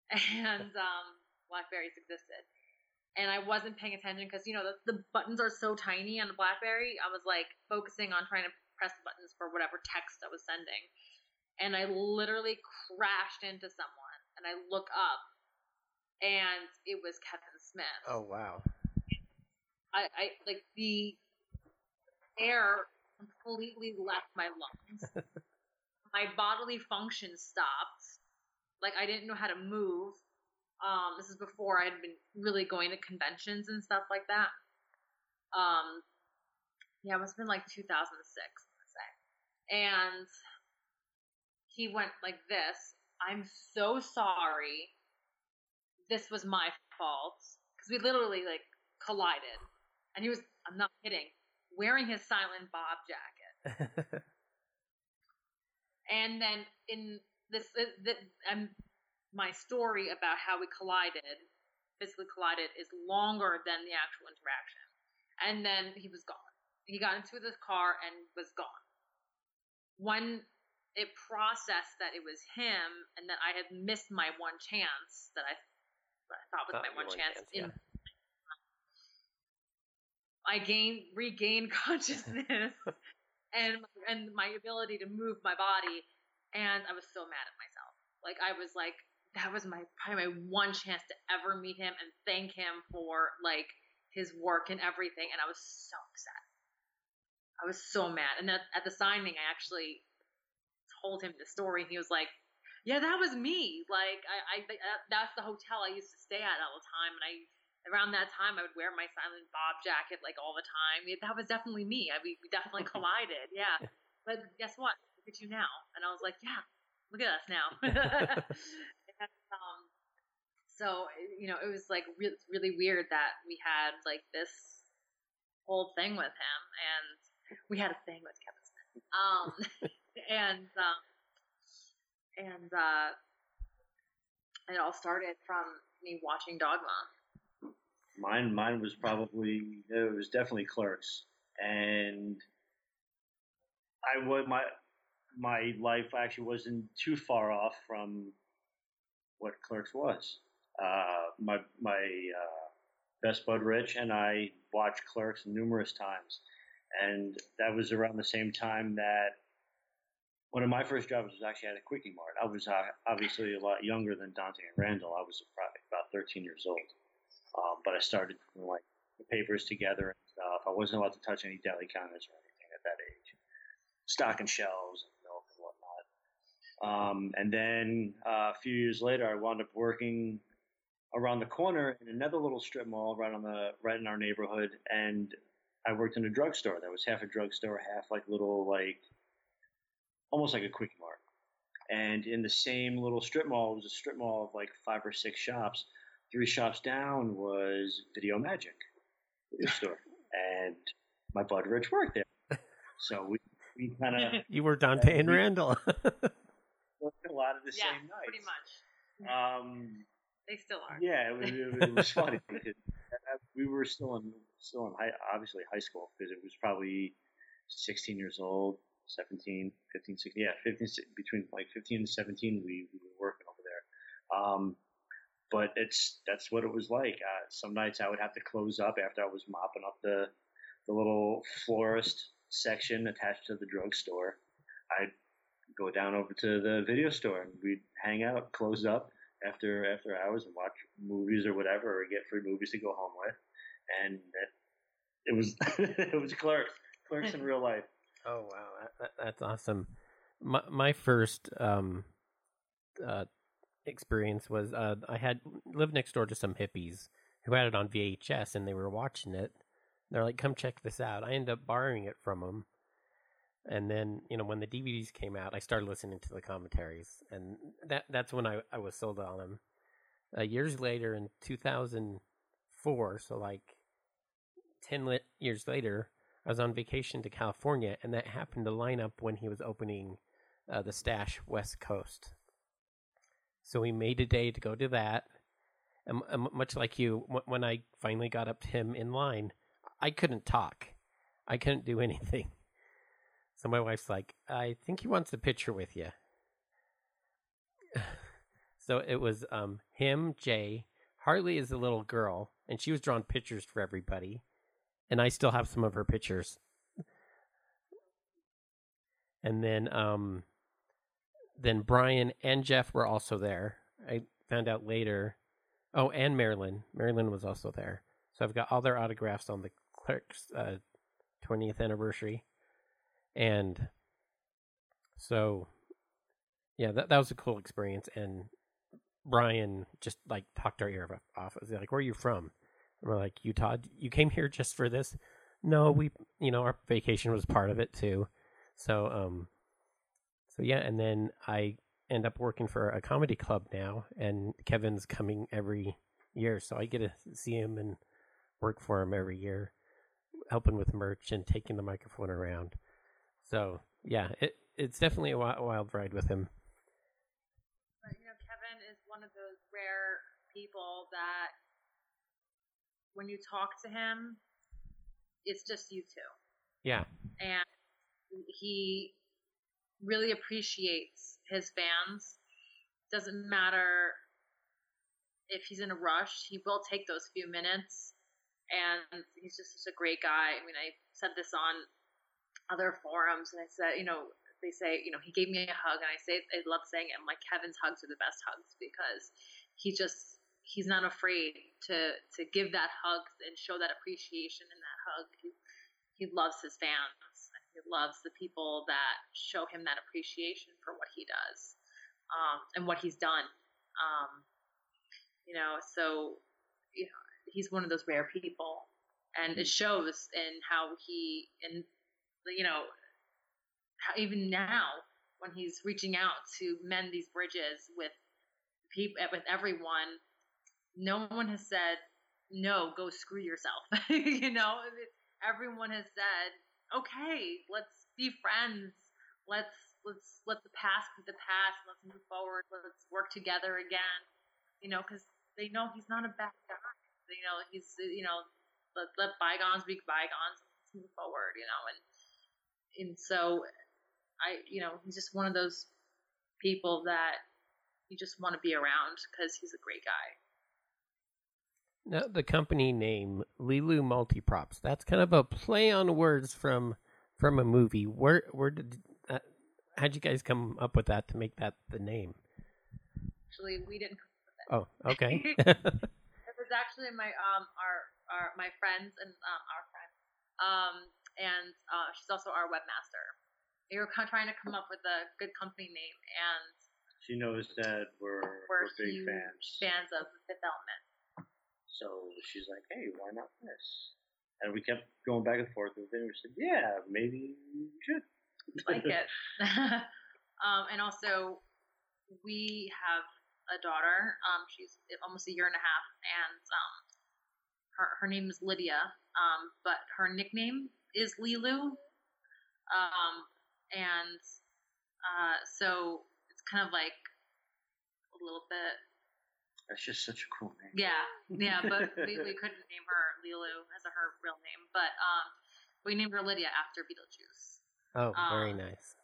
Speaker 2: and um, Blackberries existed, and I wasn't paying attention because you know the, the buttons are so tiny on the BlackBerry. I was like focusing on trying to press the buttons for whatever text I was sending, and I literally crashed into someone. And I look up, and it was Kevin Smith.
Speaker 1: oh wow!
Speaker 2: I, I like the air completely left my lungs. my bodily function stopped. Like I didn't know how to move. Um, this is before I had been really going to conventions and stuff like that. Um, yeah, it must have been like 2006, I'm say. And he went like this. I'm so sorry. This was my fault because we literally like collided, and he was. I'm not kidding. Wearing his Silent Bob jacket. And then in this, the, um, my story about how we collided, physically collided, is longer than the actual interaction. And then he was gone. He got into the car and was gone. When it processed that it was him and that I had missed my one chance that I, that I thought was
Speaker 1: Thought
Speaker 2: my one
Speaker 1: one
Speaker 2: chance,
Speaker 1: chance,
Speaker 2: in
Speaker 1: yeah.
Speaker 2: I gained regained consciousness and and my ability to move my body, and I was so mad at myself. Like I was like, that was my probably my one chance to ever meet him and thank him for like his work and everything, and I was so upset. I was so mad, and at, at the signing, I actually told him the story. and He was like, Yeah, that was me. Like I, I that's the hotel I used to stay at all the time, and I around that time I would wear my Silent Bob jacket like all the time. That was definitely me. I, we, we definitely collided. Yeah, but guess what? Look at you now. And I was like, yeah, look at us now. and, um, so you know, it was like re- really weird that we had like this whole thing with him, and we had a thing with Kevin Smith. Um, and um, and uh, it all started from me watching Dogma.
Speaker 3: Mine, mine was probably it was definitely Clerks, and I would my my life actually wasn't too far off from what Clerks was. Uh, my my uh, best bud Rich and I watched Clerks numerous times, and that was around the same time that one of my first jobs was actually at a quickie mart. I was uh, obviously a lot younger than Dante and Randal. I was probably about 13 years old, but I started putting like the papers together and stuff. I wasn't allowed to touch any deli counters or anything at that age. Stocking shelves and milk and whatnot. Um, and then uh, a few years later, I wound up working around the corner in another little strip mall right on the right in our neighborhood, and I worked in a drugstore that was half a drugstore, half like little like almost like a quick mart. And in the same little strip mall, it was a strip mall of like five or six shops. Three shops down was Video Magic, video store, and my bud Rich worked there. So we, we kind of
Speaker 1: you were Dante and Randal.
Speaker 3: worked a lot of the
Speaker 2: yeah,
Speaker 3: same nights.
Speaker 2: pretty much.
Speaker 3: Um,
Speaker 2: They still are.
Speaker 3: yeah, it was, it was funny because we were still in still in high, obviously high school because it was probably 16 years old, 17, 15, 16, yeah, 15, between like 15 and 17, we, we were working over there. Um, but it's that's what it was like. Uh, some nights I would have to close up after I was mopping up the the little florist section attached to the drugstore. I'd go down over to the video store and we'd hang out, close up after after hours and watch movies or whatever, or get free movies to go home with. And it, it was it was Clerks, Clerks in real life.
Speaker 1: Oh wow, that, that, that's awesome. My my first um, uh, experience was uh, I had lived next door to some hippies who had it on VHS and they were watching it. They're like, "Come check this out." I ended up borrowing it from them, and then you know when the DVDs came out, I started listening to the commentaries, and that that's when I I was sold on them. Uh, years later, in two thousand four, so like ten lit years later, I was on vacation to California, and that happened to line up when he was opening uh, the Stash West Coast. So we made a day to go to that. And, and much like you, when I finally got up to him in line, I couldn't talk. I couldn't do anything. So my wife's like, I think he wants a picture with you. so it was um, him, Jay. Harley is a little girl, and she was drawing pictures for everybody and I still have some of her pictures. And then um then Brian and Jeff were also there. I found out later. Oh, and Marilyn. Marilyn was also there. So I've got all their autographs on the Clerks uh, 20th anniversary. And so yeah, that that was a cool experience and Brian just like talked our ear off. Was like, "Where are you from?" And we're like, Utah, you came here just for this? No, we, you know, our vacation was part of it too. So, um, so yeah, and then I end up working for a comedy club now, and Kevin's coming every year, so I get to see him and work for him every year, helping with merch and taking the microphone around. So yeah, it it's definitely a wild ride with him.
Speaker 2: But you know, Kevin is one of those rare people that when you talk to him, it's just you two.
Speaker 1: Yeah.
Speaker 2: And he really appreciates his fans. Doesn't matter if he's in a rush, he will take those few minutes. And he's just such a great guy. I mean, I said this on other forums, and I said, you know, they say, you know, he gave me a hug, and I say, I love saying it. I'm like, Kevin's hugs are the best hugs because he just he's not afraid to to give that hug and show that appreciation in that hug. He he loves his fans. He loves the people that show him that appreciation for what he does. um, and what he's done. Um, you know, so you know, he's one of those rare people, and it shows in how he and you know, how even now when he's reaching out to mend these bridges with people with everyone, no one has said no, go screw yourself. you know, everyone has said, okay, let's be friends. Let's let's let the past be the past. Let's move forward. Let's work together again. You know, because they know he's not a bad guy. You know, he's you know, let let bygones be bygones. Let's move forward. You know, and and so I, you know, he's just one of those people that you just want to be around because he's a great guy.
Speaker 1: Now, the company name Leeloo Multiprops. That's kind of a play on words from from a movie. Where where did that, how'd you guys come up with that to make that the name?
Speaker 2: Actually, we didn't.
Speaker 1: Oh, okay.
Speaker 2: it was actually my um our our my friends and um, our friend um and uh, she's also our webmaster. We were kind of trying to come up with a good company name, and
Speaker 3: she knows that we're
Speaker 2: we're,
Speaker 3: we're big fans
Speaker 2: fans of Fifth Element.
Speaker 3: So she's like, hey, why not this? And we kept going back and forth and then we said, yeah, maybe we should.
Speaker 2: like it. um, and also, we have a daughter. Um, she's almost a year and a half, and um, her her name is Lydia. Um, but her nickname is Lilu. Um, and uh, so it's kind of like a little bit
Speaker 3: that's just such a cool name.
Speaker 2: Yeah, yeah, but we, we couldn't name her Lilu as a, her real name, but um, we named her Lydia after Beetlejuice.
Speaker 1: Oh,
Speaker 2: um,
Speaker 1: very nice.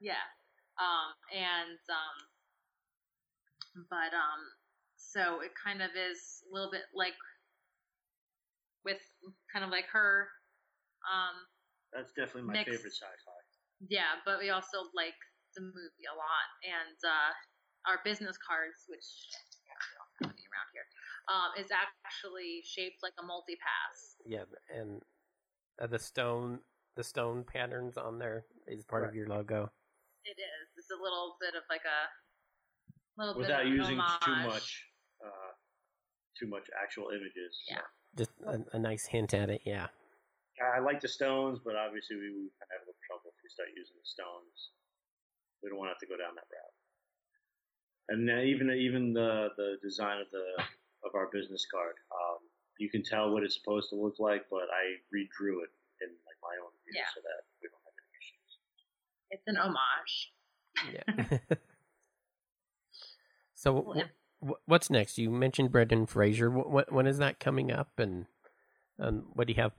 Speaker 2: Yeah, um, and um, but um, so it kind of is a little bit like with kind of like her. Um,
Speaker 3: That's definitely my favorite sci-fi.
Speaker 2: Yeah, but we also like the movie a lot, and uh, our business cards, which around here, um, is actually shaped like a multi pass.
Speaker 1: Yeah, and uh, the stone, the stone patterns on there is part right. of your logo.
Speaker 2: It is. It's a little bit of like a little
Speaker 3: without
Speaker 2: bit
Speaker 3: using
Speaker 2: homage.
Speaker 3: too much, uh, too much actual images.
Speaker 2: Yeah,
Speaker 1: so. just a, a, nice hint at it. Yeah.
Speaker 3: I like the stones, but obviously we would have a little trouble if we start using the stones. We don't want to have to go down that route and even even the the design of the of our business card, um, you can tell what it's supposed to look like, but I redrew it in like my own view
Speaker 2: yeah.
Speaker 3: so that we don't have any issues.
Speaker 2: It's an homage.
Speaker 1: Yeah. so w- what's next? You mentioned Brendan Fraser. What, when is that coming up, and um, what do you have?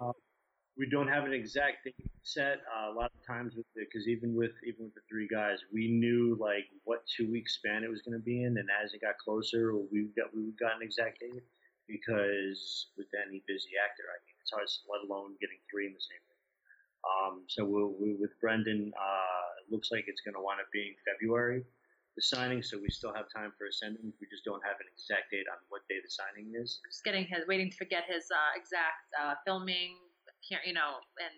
Speaker 3: We don't have an exact date set. Uh, a lot of times, because even with even with the three guys, we knew like what two week span it was going to be in, and as it got closer, we got we got an exact date because with any busy actor, I mean, it's hard, let alone getting three in the same room. Um, so we'll, we, with Brendan, uh, it looks like it's going to wind up being February the signing, so we still have time for a sending. We just don't have an exact date on what day the signing is.
Speaker 2: Just getting his, waiting to get his uh, exact uh, filming you know, and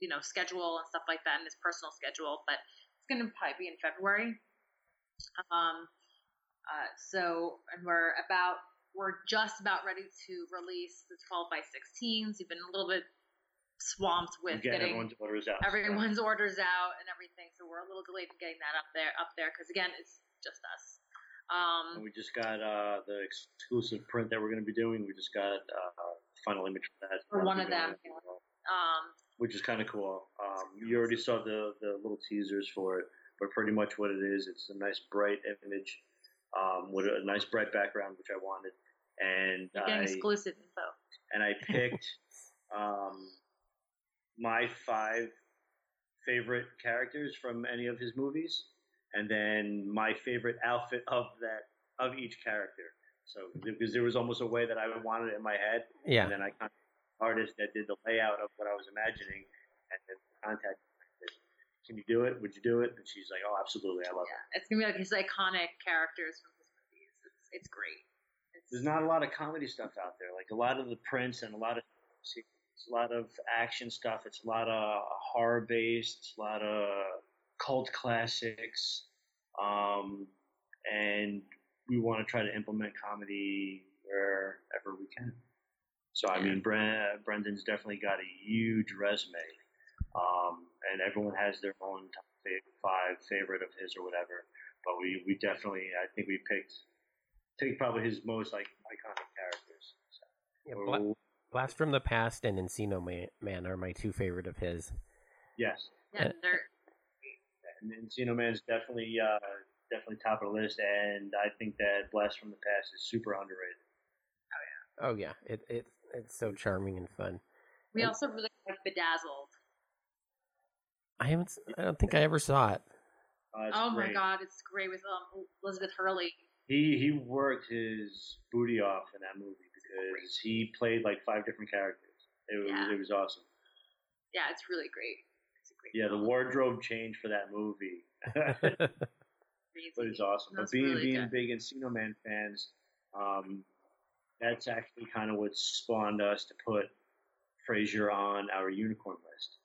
Speaker 2: you know, schedule and stuff like that, and his personal schedule. But it's going to probably be in February. Um, uh, so, and we're about, we're just about ready to release the 12 by 16s. We've been a little bit swamped with
Speaker 3: get
Speaker 2: getting
Speaker 3: everyone's orders out.
Speaker 2: Everyone's orders out and everything. So we're a little delayed in getting that up there, up there, because again, it's just us. Um,
Speaker 3: and we just got uh, the exclusive print that we're going to be doing. We just got uh, final image for that.
Speaker 2: For one of them. Um,
Speaker 3: which is kind of cool. Um, you already saw the, the little teasers for it, but pretty much what it is, it's a nice bright image um, with a nice bright background, which I wanted. And I,
Speaker 2: exclusive info.
Speaker 3: And I picked um, my five favorite characters from any of his movies, and then my favorite outfit of that of each character. So because there was almost a way that I wanted it in my head,
Speaker 1: yeah.
Speaker 3: And then I contacted the artist that did the layout of what I was imagining, and then contacted. Can you do it? Would you do it? And she's like, "Oh, absolutely, I love
Speaker 2: yeah. it." It's gonna be like his iconic characters from his movies. It's it's great. It's,
Speaker 3: There's not a lot of comedy stuff out there. Like a lot of the prints and a lot of it's a lot of action stuff. It's a lot of horror based. It's a lot of cult classics. Um, and we want to try to implement comedy wherever we can. So I mean, Bren- Brendan's definitely got a huge resume, um, and everyone has their own top five favorite of his or whatever. But we, we definitely, I think we picked, picked probably his most like iconic characters. So,
Speaker 1: Yeah, Bla- Blast from the Past and Encino Man, Man are my two favorite of his.
Speaker 3: yes,
Speaker 2: Yeah,
Speaker 1: Uh,
Speaker 2: they're
Speaker 3: and Encino Man's definitely uh, definitely top of the list, and I think that Blast from the Past is super underrated.
Speaker 1: Oh yeah, oh yeah, it it it's so charming and fun.
Speaker 2: we
Speaker 1: And-
Speaker 2: also really like Bedazzled.
Speaker 1: I haven't. I don't think I ever saw it.
Speaker 3: Uh, it's
Speaker 2: Oh my god, it's great with um, Elizabeth Hurley.
Speaker 3: He he worked his booty off in that movie because he played like five different characters. It was
Speaker 2: Yeah.
Speaker 3: it was awesome.
Speaker 2: Yeah, it's really great. It's a great
Speaker 3: Yeah, the wardrobe change for that movie. but it's awesome.
Speaker 2: That's
Speaker 3: but being
Speaker 2: really
Speaker 3: being
Speaker 2: good.
Speaker 3: big Encino Man fans, um, that's actually kind of what spawned us to put Fraser on our unicorn list.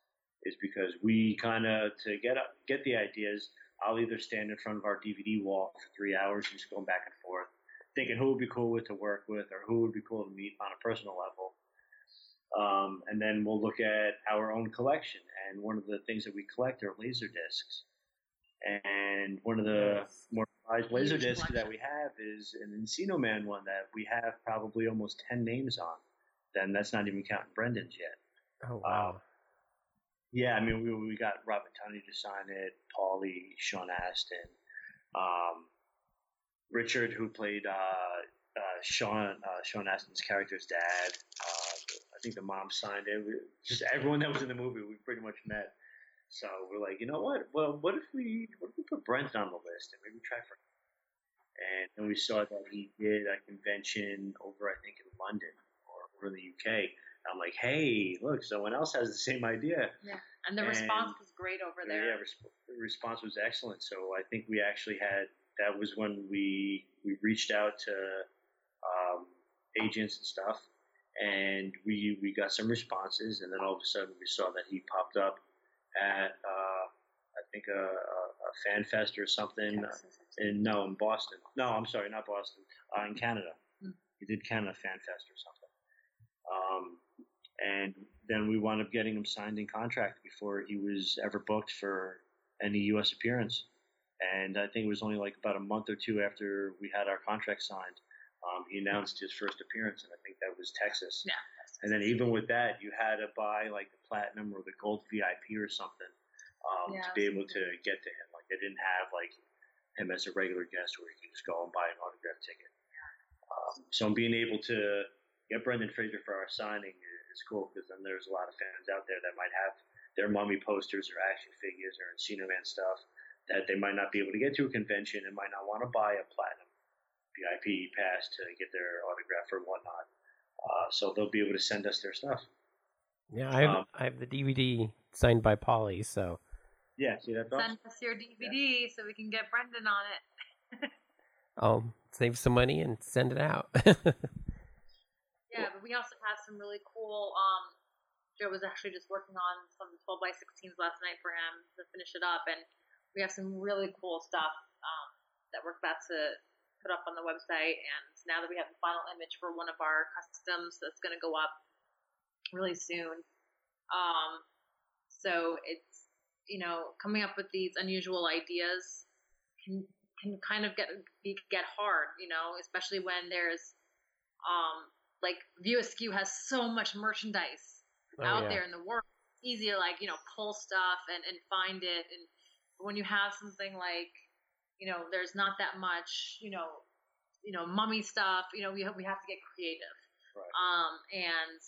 Speaker 3: Is because we kind of to get up, get the ideas. I'll either stand in front of our DVD wall for three hours, just going back and forth, thinking who would be cool with to work with, or who would be cool to meet on a personal level. Um, and then we'll look at our own collection. And one of the things that we collect are laser discs. And one of the more prized laser discs that we have is an Encino Man one that we have probably almost 10 names on. Then that's not even counting Brendan's yet.
Speaker 1: Oh wow.
Speaker 3: Yeah, I mean, we, we got Robin Tunney to sign it, Pauly, Sean Astin, um, Richard, who played uh, uh, Sean uh, Sean Astin's character's dad. Uh, I think the mom signed it. We, just everyone that was in the movie, we pretty much met. So we're like, you know what? Well, what if we what if we put Brent on the list and maybe try for? And then we saw that he did a convention over, I think, in London or over in the UK. I'm like, hey, look, someone else has the same idea.
Speaker 2: Yeah, And the
Speaker 3: and-
Speaker 2: response was great over
Speaker 3: Yeah,
Speaker 2: there.
Speaker 3: resp- the response was excellent. So I think we actually had that was when we we reached out to um, agents and stuff, and we we got some responses, and then all of a sudden we saw that he popped up at uh, I think a, a, a fan fest or something in no in Boston. No, I'm sorry, not Boston. Uh, in Canada,
Speaker 2: Hmm.
Speaker 3: he did Canada Fan Fest or something. Um, and then we wound up getting him signed in contract before he was ever booked for any U.S. appearance. And I think it was only like about a month or two after we had our contract signed, um, he announced his first appearance, and I think that was Texas.
Speaker 2: Yeah.
Speaker 3: And then even with that, you had to buy like the platinum or the gold VIP or something um,
Speaker 2: Yeah,
Speaker 3: to be able to get to him. Like they didn't have like him as a regular guest where you could just go and buy an autograph ticket. Um, so being able to get Brendan Fraser for our signing is cool because then there's a lot of fans out there that might have their mummy posters or action figures or Encino Man stuff that they might not be able to get to a convention and might not want to buy a platinum VIP pass to get their autograph or whatnot. Uh, so they'll be able to send us their stuff.
Speaker 1: Yeah, I have
Speaker 3: Um,
Speaker 1: I have the DVD signed by Pauly, so
Speaker 3: Yeah, see that's awesome.
Speaker 2: Send us your DVD so we can get Brendan on it.
Speaker 1: I'll save some money and send it out.
Speaker 2: Yeah, but we also have some really cool. Um, Joe was actually just working on some 12 by 16s last night for him to finish it up, and we have some really cool stuff um, that we're about to put up on the website. And now that we have the final image for one of our customs, that's going to go up really soon. Um, so it's you know coming up with these unusual ideas can can kind of get be, get hard, you know, especially when there's um like View Askew has so much merchandise
Speaker 1: Oh,
Speaker 2: out
Speaker 1: yeah.
Speaker 2: there in the world. It's easy to like, you know, pull stuff and, and find it and when you have something like, you know, there's not that much, you know, you know, mummy stuff, you know, we have, we have to get creative.
Speaker 3: Right.
Speaker 2: Um and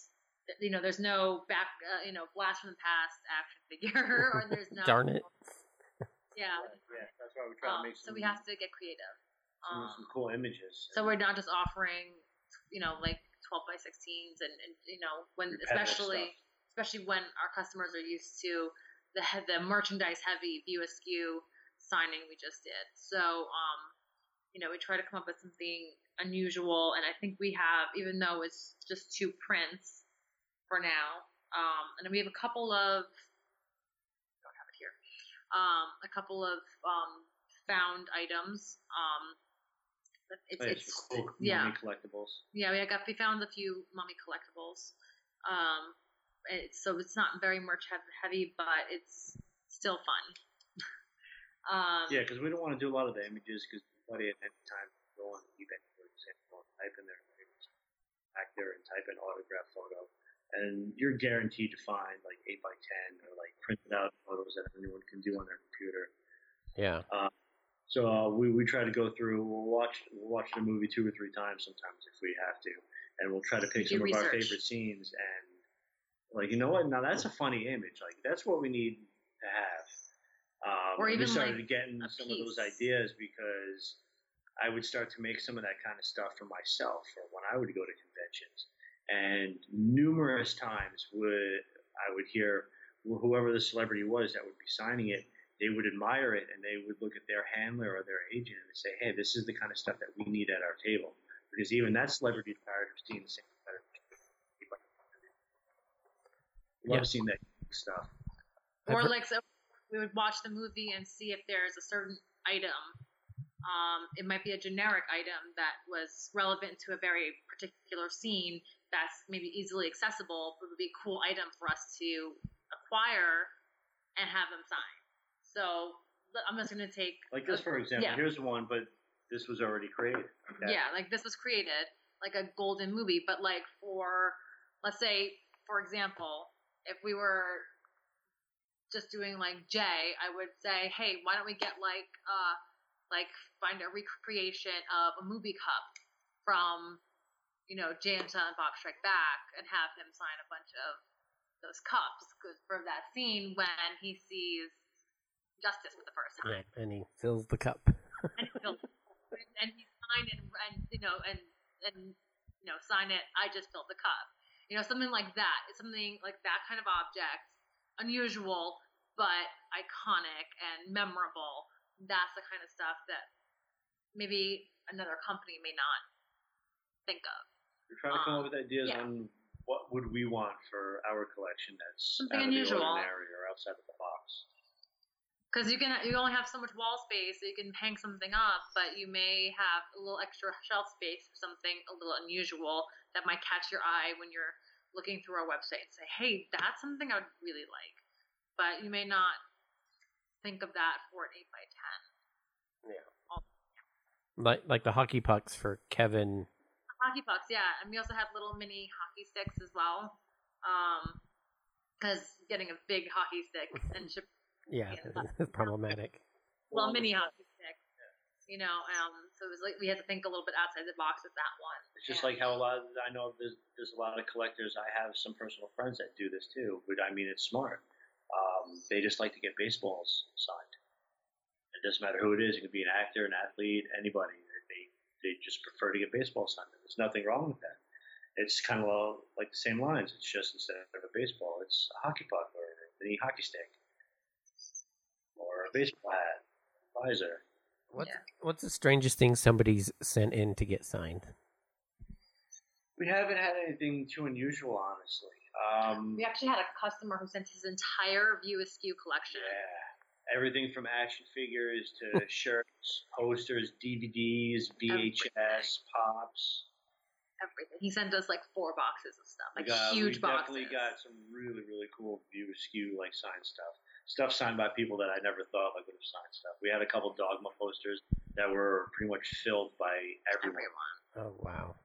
Speaker 2: you know, there's no back, uh, you know, blast from the past action figure, or there's no.
Speaker 1: Darn it.
Speaker 2: Yeah.
Speaker 3: Yeah, that's why we try
Speaker 2: Um,
Speaker 3: to make
Speaker 2: so we have to get creative.
Speaker 3: some,
Speaker 2: Um,
Speaker 3: some cool images.
Speaker 2: so we're not just offering, you know, like 12 by 16s, and, and you know, when
Speaker 3: Repetitive
Speaker 2: especially
Speaker 3: stuff.
Speaker 2: especially when our customers are used to the the merchandise heavy View Askew signing we just did. So, um, you know, we try to come up with something unusual, and I think we have, even though it's just two prints for now, um, and then we have a couple of, don't have it here, um, a couple of um, found items. Um, It's,
Speaker 3: Oh, yeah,
Speaker 2: it's
Speaker 3: some cool
Speaker 2: yeah.
Speaker 3: collectibles.
Speaker 2: yeah. We got we found a few mummy collectibles. Um, it's, so it's not very merch heavy, but it's still fun. um,
Speaker 3: Yeah, because we don't want to do a lot of the images because nobody at any time go on eBay, for example, and type in their favorite actor and type in autograph photo, and you're guaranteed to find like eight by ten or like printed out photos that anyone can do on their computer.
Speaker 1: Yeah.
Speaker 3: So uh, we we try to go through. We'll watch we'll watch the movie two or three times sometimes if we have to, and we'll try to pick
Speaker 2: Do
Speaker 3: some of our favorite scenes and like you know what? Now that's a funny image. Like that's what we need to have. Um,
Speaker 2: Or even,
Speaker 3: we started
Speaker 2: like,
Speaker 3: getting
Speaker 2: a
Speaker 3: some of those ideas because I would start to make some of that kind of stuff for myself for when I would go to conventions. And numerous times would I would hear whoever the celebrity was that would be signing it, they would admire it and they would look at their handler or their agent and say, "Hey, this is the kind of stuff that we need at our table." Because even that celebrity is tired of seeing the same kind of Love
Speaker 1: Yeah.
Speaker 3: seeing that stuff.
Speaker 1: I've
Speaker 2: Or like so we would watch the movie and see if there's a certain item. Um, it might be a generic item that was relevant to a very particular scene that's maybe easily accessible, but would be a cool item for us to acquire and have them sign. So I'm just gonna take
Speaker 3: Like this, for example.
Speaker 2: yeah.
Speaker 3: Here's one, but this was already created. Okay?
Speaker 2: yeah, like this was created like a golden movie, but like for let's say, for example, if we were just doing like Jay, I would say, hey, why don't we get like uh like find a recreation of a movie cup from you know Jay and Bob Strike Back and have him sign a bunch of those cups for that scene when he sees Justice for the first time
Speaker 1: Yeah, and he fills the cup.
Speaker 2: and he'll and he sign and, and you know and and you know sign it. I just filled the cup. You know something like that. It's something like that kind of object, unusual but iconic and memorable. That's the kind of stuff that maybe another company may not think of.
Speaker 3: We're trying to come up with ideas
Speaker 2: yeah.
Speaker 3: on what would we want for our collection that's
Speaker 2: Something unusual.
Speaker 3: ordinary or outside of the box.
Speaker 2: Because you can, you only have so much wall space, so you can hang something up, but you may have a little extra shelf space for something a little unusual that might catch your eye when you're looking through our website and say, "Hey, that's something I would really like," but you may not think of that for an eight by ten. Yeah.
Speaker 1: Like like the hockey pucks for Kevin.
Speaker 2: Hockey pucks, yeah, and we also have little mini hockey sticks as well. Um, because getting a big hockey stick and ship
Speaker 1: Yeah,
Speaker 2: Yeah.
Speaker 1: it's problematic.
Speaker 2: well, mini hockey stick. You know, um, so it was like we had to think a little bit outside the box with that one.
Speaker 3: It's just
Speaker 2: Yeah.
Speaker 3: like how a lot of, I know there's, there's a lot of collectors. I have some personal friends that do this too, but I mean, it's smart. Um, they just like to get baseballs signed. It doesn't matter who it is. It could be an actor, an athlete, anybody. They, they just prefer to get baseball signed. There's nothing wrong with that. It's kind of all like the same lines. It's just instead of a baseball, it's a hockey puck or a mini hockey stick or a baseball hat, visor.
Speaker 1: What's
Speaker 2: Yeah.
Speaker 1: what's the strangest thing somebody's sent in to get signed?
Speaker 3: We haven't had anything too unusual, honestly. Um,
Speaker 2: We actually had a customer who sent his entire View Askew collection.
Speaker 3: Yeah. Everything from action figures to shirts, posters, DVDs, VHS, pops.
Speaker 2: Everything. He sent us like four boxes of stuff, like
Speaker 3: got,
Speaker 2: huge
Speaker 3: we
Speaker 2: boxes.
Speaker 3: definitely got some really, really cool View Askew like signed stuff. Stuff signed by people that I never thought like would have signed stuff. We had a couple Dogma posters that were pretty much filled by everyone.
Speaker 2: everyone.
Speaker 1: Oh wow.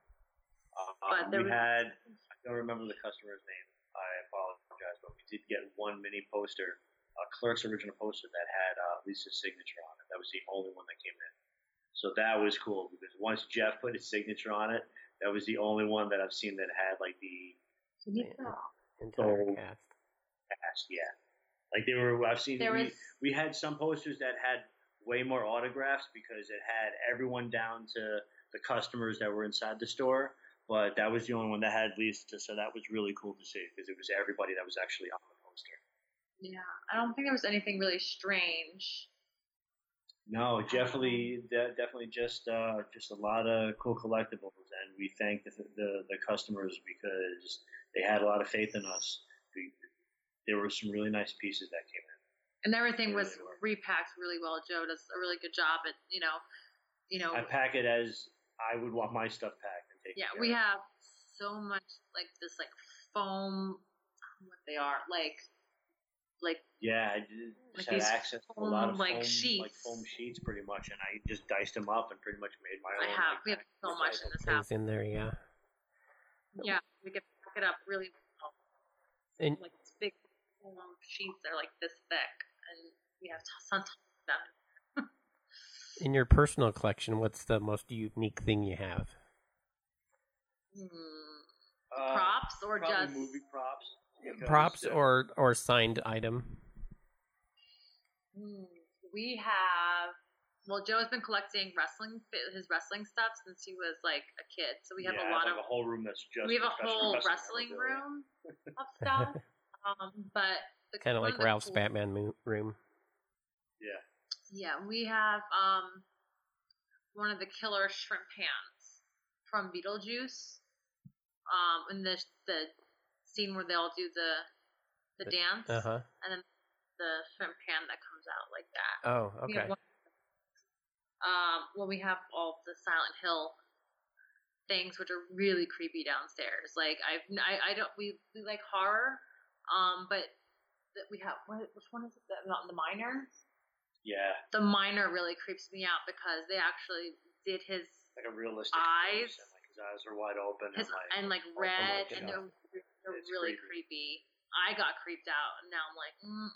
Speaker 2: But
Speaker 3: Um,
Speaker 2: there
Speaker 3: we
Speaker 2: was-
Speaker 3: had, I don't remember the customer's name. I apologize, but we did get one mini poster, a Clerks original poster that had uh, Lisa's signature on it. That was the only one that came in. So that was cool because once Jeff put his signature on it, that was the only one that I've seen that had like the
Speaker 1: Entire
Speaker 3: So-
Speaker 1: cast.
Speaker 3: cast. Yeah, like they were. I've seen.
Speaker 2: There
Speaker 3: we,
Speaker 2: was
Speaker 3: we had some posters that had way more autographs because it had everyone down to the customers that were inside the store. But that was the only one that had Lisa, so that was really cool to see because it was everybody that was actually on the poster.
Speaker 2: yeah. I don't think there was anything really strange.
Speaker 3: No, definitely, de- definitely just uh, just a lot of cool collectibles, and we thank the, the the customers because they had a lot of faith in us. We, there were some really nice pieces that came in.
Speaker 2: And everything was
Speaker 3: Really were.
Speaker 2: repacked really well. Joe does a really good job at, you know, you know,
Speaker 3: I pack it as I would want my stuff packed and taken
Speaker 2: yeah,
Speaker 3: care
Speaker 2: we
Speaker 3: of.
Speaker 2: have so much like this like foam, what they are like, like
Speaker 3: Yeah, I did-
Speaker 2: Like
Speaker 3: had
Speaker 2: these
Speaker 3: access to a lot
Speaker 2: foam,
Speaker 3: of
Speaker 2: like,
Speaker 3: foam, like
Speaker 2: sheets.
Speaker 3: foam sheets, pretty much, and I just diced them up and pretty much made my
Speaker 2: I
Speaker 3: own.
Speaker 2: have.
Speaker 3: like,
Speaker 2: We have so much in this house.
Speaker 1: In there, yeah.
Speaker 2: Yeah, we can pack it up really well.
Speaker 1: And
Speaker 2: Like it's big foam sheets are like this thick, and we have tons of them.
Speaker 1: in your personal collection, what's the most unique thing you have?
Speaker 2: Hmm.
Speaker 3: Uh,
Speaker 2: props or just
Speaker 3: movie props. because,
Speaker 1: Props
Speaker 3: uh,
Speaker 1: or or signed item?
Speaker 2: Hmm. we have. Well, Joe's been collecting wrestling his wrestling stuff since he was like a kid, so we have
Speaker 3: yeah,
Speaker 2: a
Speaker 3: I
Speaker 2: lot
Speaker 3: like
Speaker 2: of
Speaker 3: a whole room that's just
Speaker 2: we have a whole wrestling
Speaker 3: memorabilia.
Speaker 2: room of stuff. Um, but
Speaker 1: Kind of like Ralph's
Speaker 2: cool-
Speaker 1: Batman mo- room.
Speaker 3: Yeah,
Speaker 2: Yeah, we have um one of the killer shrimp pans from Beetlejuice. Um, in the the scene where they all do the the
Speaker 1: The-
Speaker 2: dance,
Speaker 1: Uh huh.
Speaker 2: and then the shrimp pan that comes out like that.
Speaker 1: Oh,
Speaker 2: We
Speaker 1: okay.
Speaker 2: one- um, well, we have all the Silent Hill things, which are really creepy downstairs. Like I've, I, I don't, we, we like horror, um, but that we have, what, which one is it? The, not the minor.
Speaker 3: yeah,
Speaker 2: The minor really creeps me out because they actually did his
Speaker 3: like a realistic
Speaker 2: Eyes.
Speaker 3: face, and like his eyes are wide open
Speaker 2: his
Speaker 3: and like
Speaker 2: and like
Speaker 3: open
Speaker 2: red,
Speaker 3: like,
Speaker 2: and
Speaker 3: know,
Speaker 2: they're they're
Speaker 3: it's
Speaker 2: really
Speaker 3: creepy.
Speaker 2: creepy. I got creeped out, and now I'm like, mm,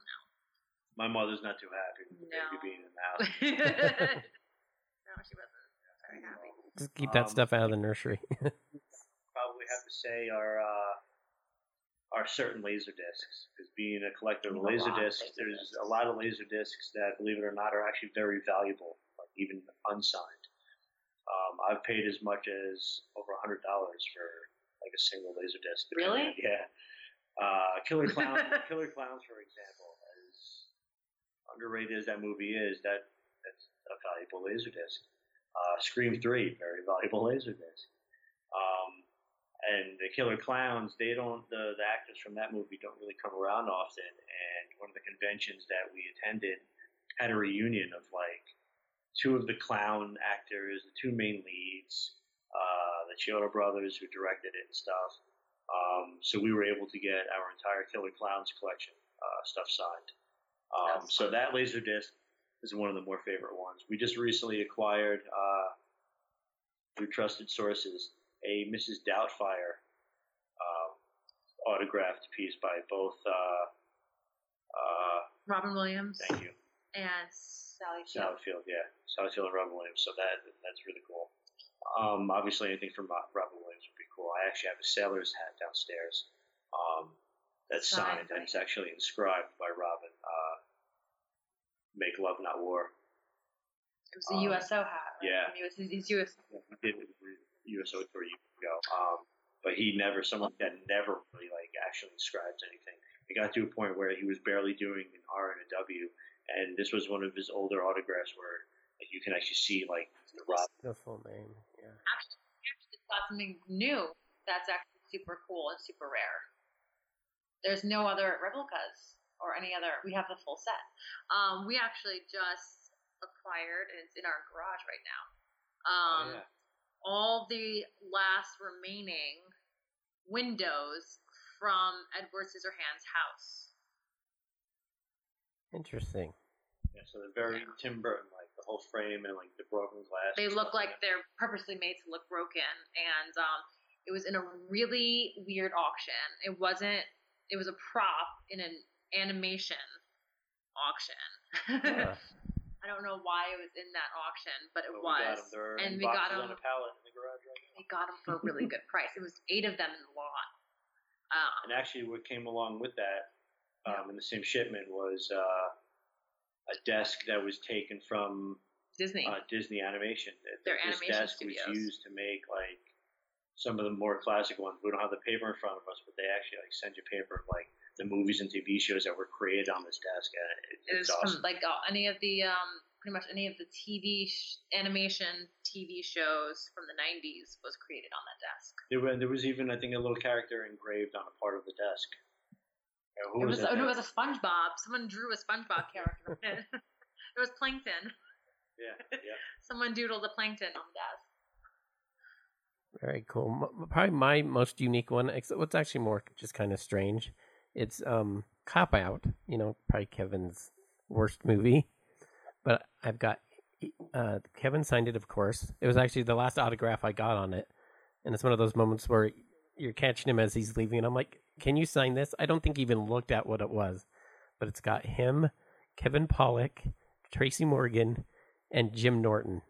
Speaker 3: my mother's not too happy with the
Speaker 2: No.
Speaker 3: baby being in the house.
Speaker 2: no, she wasn't very happy.
Speaker 1: Just keep that
Speaker 3: Um,
Speaker 1: stuff out of the nursery.
Speaker 3: Probably have to say our. uh, are certain laser discs because being a collector of
Speaker 2: We have a
Speaker 3: laser discs,
Speaker 2: laser
Speaker 3: there's
Speaker 2: discs.
Speaker 3: a lot of laser discs that, believe it or not, are actually very valuable, like even unsigned. Um, I've paid as much as over a hundred dollars for like a single laser disc.
Speaker 2: Really?
Speaker 3: Yeah. Uh, Killer Clown, Killer Clowns, for example, as underrated as that movie is, that that's a valuable laser disc. Uh, Scream Three, very valuable laser disc. Um, and the Killer Clowns, they don't the, the actors from that movie don't really come around often. And one of the conventions that we attended had a reunion of like two of the clown actors, the two main leads, uh, the Chiodo brothers who directed it and stuff. Um, so we were able to get our entire Killer Clowns collection uh, stuff signed. Um, so
Speaker 2: fun.
Speaker 3: that laser disc is one of the more favorite ones. We just recently acquired uh, through trusted sources a Mrs. Doubtfire um, autographed piece by both. Uh, uh,
Speaker 2: Robin Williams
Speaker 3: thank you,
Speaker 2: and Sally Field.
Speaker 3: Sally Field. Yeah, Sally Field and Robin Williams. So that that's really cool. Um, obviously, anything from Robin Williams would be cool. I actually have a sailor's hat downstairs um, that's
Speaker 2: Signed
Speaker 3: signed, and it's actually inscribed by Robin. Uh, Make love, not war.
Speaker 2: It was a USO hat. Right?
Speaker 3: yeah.
Speaker 2: From US, he's US.
Speaker 3: He did it with USO tour years ago. Um, but he never, someone that never really like actually inscribes anything. It got to a point where he was barely doing an R and a W, and this was one of his older autographs where like, you can actually see like the Rob.
Speaker 1: the full name. Yeah.
Speaker 2: Actually, we actually just got something new that's actually super cool and super rare. There's no other replicas or any other. We have the full set. Um, we actually just acquired, and it's in our garage right now. Um,
Speaker 3: oh, yeah.
Speaker 2: All the last remaining windows from Edward Scissorhands' house.
Speaker 1: Interesting.
Speaker 3: yeah, so they're very
Speaker 2: Yeah.
Speaker 3: Tim Burton like the whole frame and like the broken glass.
Speaker 2: They look
Speaker 3: stuff
Speaker 2: like
Speaker 3: it.
Speaker 2: they're purposely made to look broken, and um, it was in a really weird auction. It wasn't. It was a prop in an animation auction.
Speaker 1: Huh.
Speaker 2: I don't know why it was in that auction, but it
Speaker 3: But we got
Speaker 2: was,
Speaker 3: 'em. They're
Speaker 2: and we got them.
Speaker 3: on a pallet in the garage right now.
Speaker 2: We got them for a really good price. It was eight of them in the lot. Um,
Speaker 3: And actually, what came along with that um, in the same shipment was uh, a desk that was taken from
Speaker 2: Disney.
Speaker 3: uh, Disney Animation.
Speaker 2: Their
Speaker 3: this
Speaker 2: animation
Speaker 3: desk
Speaker 2: studios.
Speaker 3: was used to make like some of the more classic ones. We don't have the paper in front of us, but they actually like send you paper of like the movies and TV shows that were created on this desk, and it,
Speaker 2: It
Speaker 3: it's
Speaker 2: was
Speaker 3: awesome.
Speaker 2: from like uh, any of the um, pretty much any of the TV sh- animation TV shows from the '90s was created on that desk.
Speaker 3: There, were, there was even I think a little character engraved on a part of the desk. Uh, who
Speaker 2: It was,
Speaker 3: that?
Speaker 2: oh, no, it was a SpongeBob. Someone drew a SpongeBob character. it. it was Plankton.
Speaker 3: Yeah, yeah.
Speaker 2: Someone doodled a plankton on the desk.
Speaker 1: Very cool. M- Probably my most unique one. Except what's actually more just kind of strange. It's um Cop Out. You know, probably Kevin's worst movie. But I've got uh, Kevin signed it, of course. It was actually the last autograph I got on it, and it's one of those moments where you're catching him as he's leaving, and I'm like, "Can you sign this?" I don't think he even looked at what it was, but it's got him, Kevin Pollak, Tracy Morgan, and Jim Norton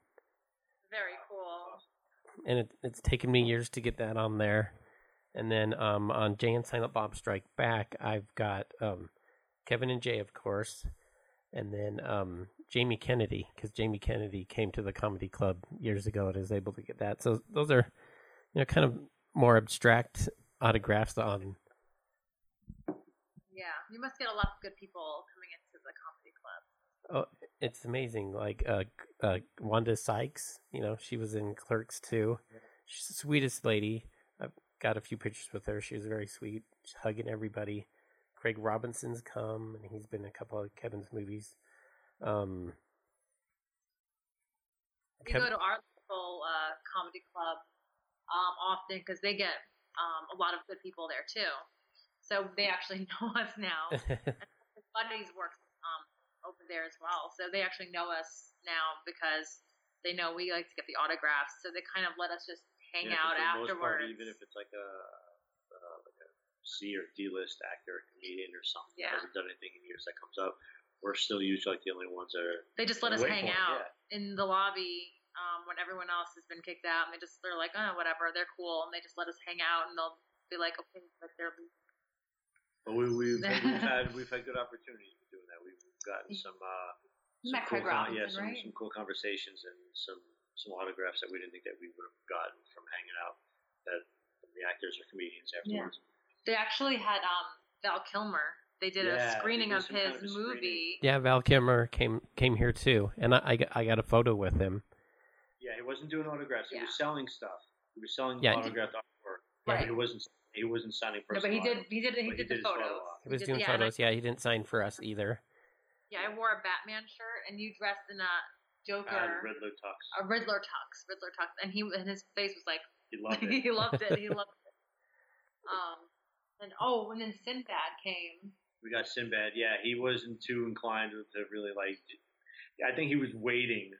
Speaker 2: Very cool.
Speaker 1: and it, it's taken me years to get that on there. And then um, on Jay and Silent Bob Strike Back, I've got um, Kevin and Jay, of course, and then um, Jamie Kennedy, because Jamie Kennedy came to the comedy club years ago and is able to get that. So those are, you know, kind of more abstract autographs on.
Speaker 2: Yeah, you must get a lot of good people coming into the comedy club.
Speaker 1: Oh, it's amazing. Like uh, uh, Wanda Sykes, you know, she was in Clerks too. She's the sweetest lady. Got a few pictures with her. She was very sweet, She's hugging everybody. Craig Robinson's come, and he's been in a couple of Kevin's movies. Um,
Speaker 2: We go to our local uh, comedy club um, often because they get um, a lot of good people there too. So they actually know us now. His buddies work um, over there as well, so they actually know us now because they know we like to get the autographs. So they kind of let us just hang
Speaker 3: Yeah,
Speaker 2: out
Speaker 3: most part,
Speaker 2: afterwards.
Speaker 3: even if it's like a, uh, like a C or D list actor, comedian, or something
Speaker 2: Yeah.
Speaker 3: that hasn't done anything in years that comes up, we're still usually like the only ones that are.
Speaker 2: they just let us hang
Speaker 3: it,
Speaker 2: out
Speaker 3: yeah.
Speaker 2: in the lobby um, when everyone else has been kicked out, and they just they're like, oh, whatever, they're cool, and they just let us hang out, and they'll be like, okay, like they're
Speaker 3: But we, we've, we've had we've had good opportunities with doing that. We've gotten some uh, some
Speaker 2: met
Speaker 3: cool
Speaker 2: Craig
Speaker 3: con- yeah, some,
Speaker 2: right?
Speaker 3: some cool conversations and some some autographs that we didn't think that we would have gotten from hanging out that the actors or comedians afterwards.
Speaker 2: They actually had um, Val Kilmer. They did
Speaker 3: Yeah,
Speaker 2: a screening of
Speaker 3: some kind
Speaker 2: his
Speaker 3: of a
Speaker 2: movie.
Speaker 1: yeah, Val Kilmer came came here too, and I, I, got, I got a photo with him.
Speaker 3: Yeah, he wasn't doing autographs. He
Speaker 2: Yeah.
Speaker 3: was selling stuff. He was selling
Speaker 1: Yeah.
Speaker 3: autographed artwork.
Speaker 2: Right.
Speaker 3: But he wasn't he wasn't signing
Speaker 2: No,
Speaker 3: personal.
Speaker 2: but he did. He did. He
Speaker 3: But he
Speaker 2: did
Speaker 3: did
Speaker 2: the
Speaker 3: his photo
Speaker 2: photos.
Speaker 3: op.
Speaker 1: He was
Speaker 2: did-
Speaker 1: doing
Speaker 2: yeah, and I-
Speaker 1: photos. Yeah, he didn't sign for us either.
Speaker 2: Yeah, I wore a Batman shirt, and you dressed in a Joker,
Speaker 3: Uh, Riddler tux.
Speaker 2: a Riddler tux, Riddler tux, and he and his face was like
Speaker 3: He loved it.
Speaker 2: he loved it. He loved it. Um, and oh, and then Sinbad came.
Speaker 3: We got Sinbad. Yeah, he wasn't too inclined to really like. I think he was waiting,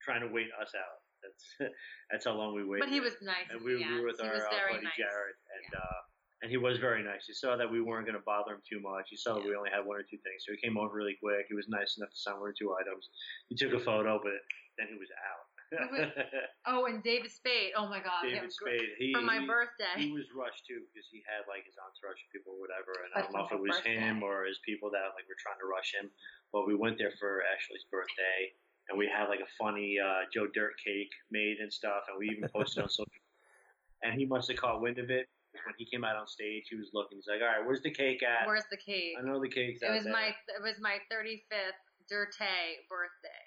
Speaker 3: trying to wait us out. That's that's how long we waited.
Speaker 2: But he was nice.
Speaker 3: and we, we were with
Speaker 2: he
Speaker 3: our uh, buddy
Speaker 2: nice.
Speaker 3: Jared, and uh, and he was very nice. He saw that we weren't going to bother him too much. He saw that we only had one or two things, so he came over really quick. He was nice enough to sign one or two items. He took a photo, but then he was out.
Speaker 2: Oh, and David Spade. Oh my God,
Speaker 3: David Spade. He,
Speaker 2: for my
Speaker 3: he-
Speaker 2: birthday.
Speaker 3: he was rushed too because he had like his entourage of people or whatever, and I don't know if it was him or his people that like were trying to rush him. But we went there for Ashley's birthday, and we had like a funny uh, Joe Dirt cake made and stuff, and we even posted on social. And he must have caught wind of it when he came out on stage. He was looking. He's like, "All right, where's the cake at?
Speaker 2: Where's the cake?
Speaker 3: I know the cake.
Speaker 2: It was
Speaker 3: there."
Speaker 2: my it was my 35th Dirte birthday.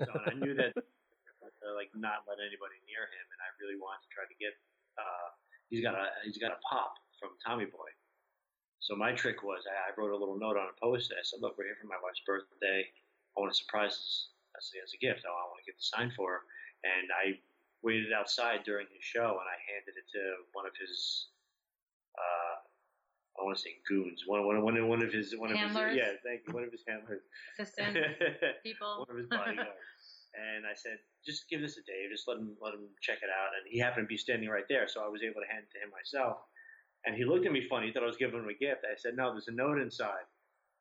Speaker 3: So, I knew that uh, like not let anybody near him, and I really wanted to try to get. Uh, he's got a he's got a pop from Tommy Boy. So my trick was I, I wrote a little note on a post. I said, "Look, we're here for my wife's birthday. I want to surprise us as, as a gift. I want to get the sign for her." And I waited outside during his show, and I handed it to one of his. Uh, I want to say goons. One, one, one, one of his one
Speaker 2: Handlers?
Speaker 3: of his yeah, thank you. One of his handlers.
Speaker 2: Assistant people.
Speaker 3: one of his bodyguards. and I said, just give this a day, just let him let him check it out. And he happened to be standing right there, so I was able to hand it to him myself. And he looked at me funny, he thought I was giving him a gift. I said, no, there's a note inside.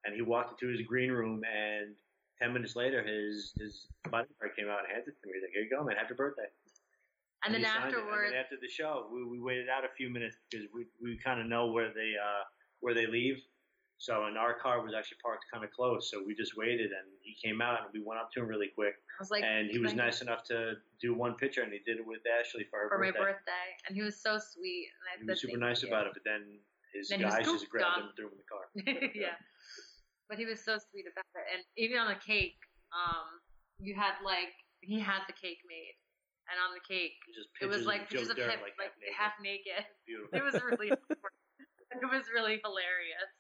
Speaker 3: And he walked into his green room, and ten minutes later, his his bodyguard came out and handed it to me. He's like, here you go, man, happy birthday.
Speaker 2: And then
Speaker 3: it. And
Speaker 2: afterwards,
Speaker 3: then after the show, we, we waited out a few minutes because we, we kind of know where they uh, where they leave. So, and our car was actually parked kind of close, so we just waited, and he came out, and we went up to him really quick,
Speaker 2: I was like,
Speaker 3: and he was
Speaker 2: "Thank you
Speaker 3: nice enough to do one picture, and he did it with Ashley for her
Speaker 2: for my
Speaker 3: birthday.
Speaker 2: birthday, and he was so sweet. And I
Speaker 3: He was super nice
Speaker 2: you."
Speaker 3: about it, but then his
Speaker 2: Then
Speaker 3: guys just grabbed him and threw him in the car.
Speaker 2: yeah. But he was so sweet about it. And even on the cake, um, you had like he had the cake made. And on the cake it was like pictures of him
Speaker 3: like,
Speaker 2: like
Speaker 3: half naked.
Speaker 2: half naked.
Speaker 3: Beautiful.
Speaker 2: It was really it was really hilarious.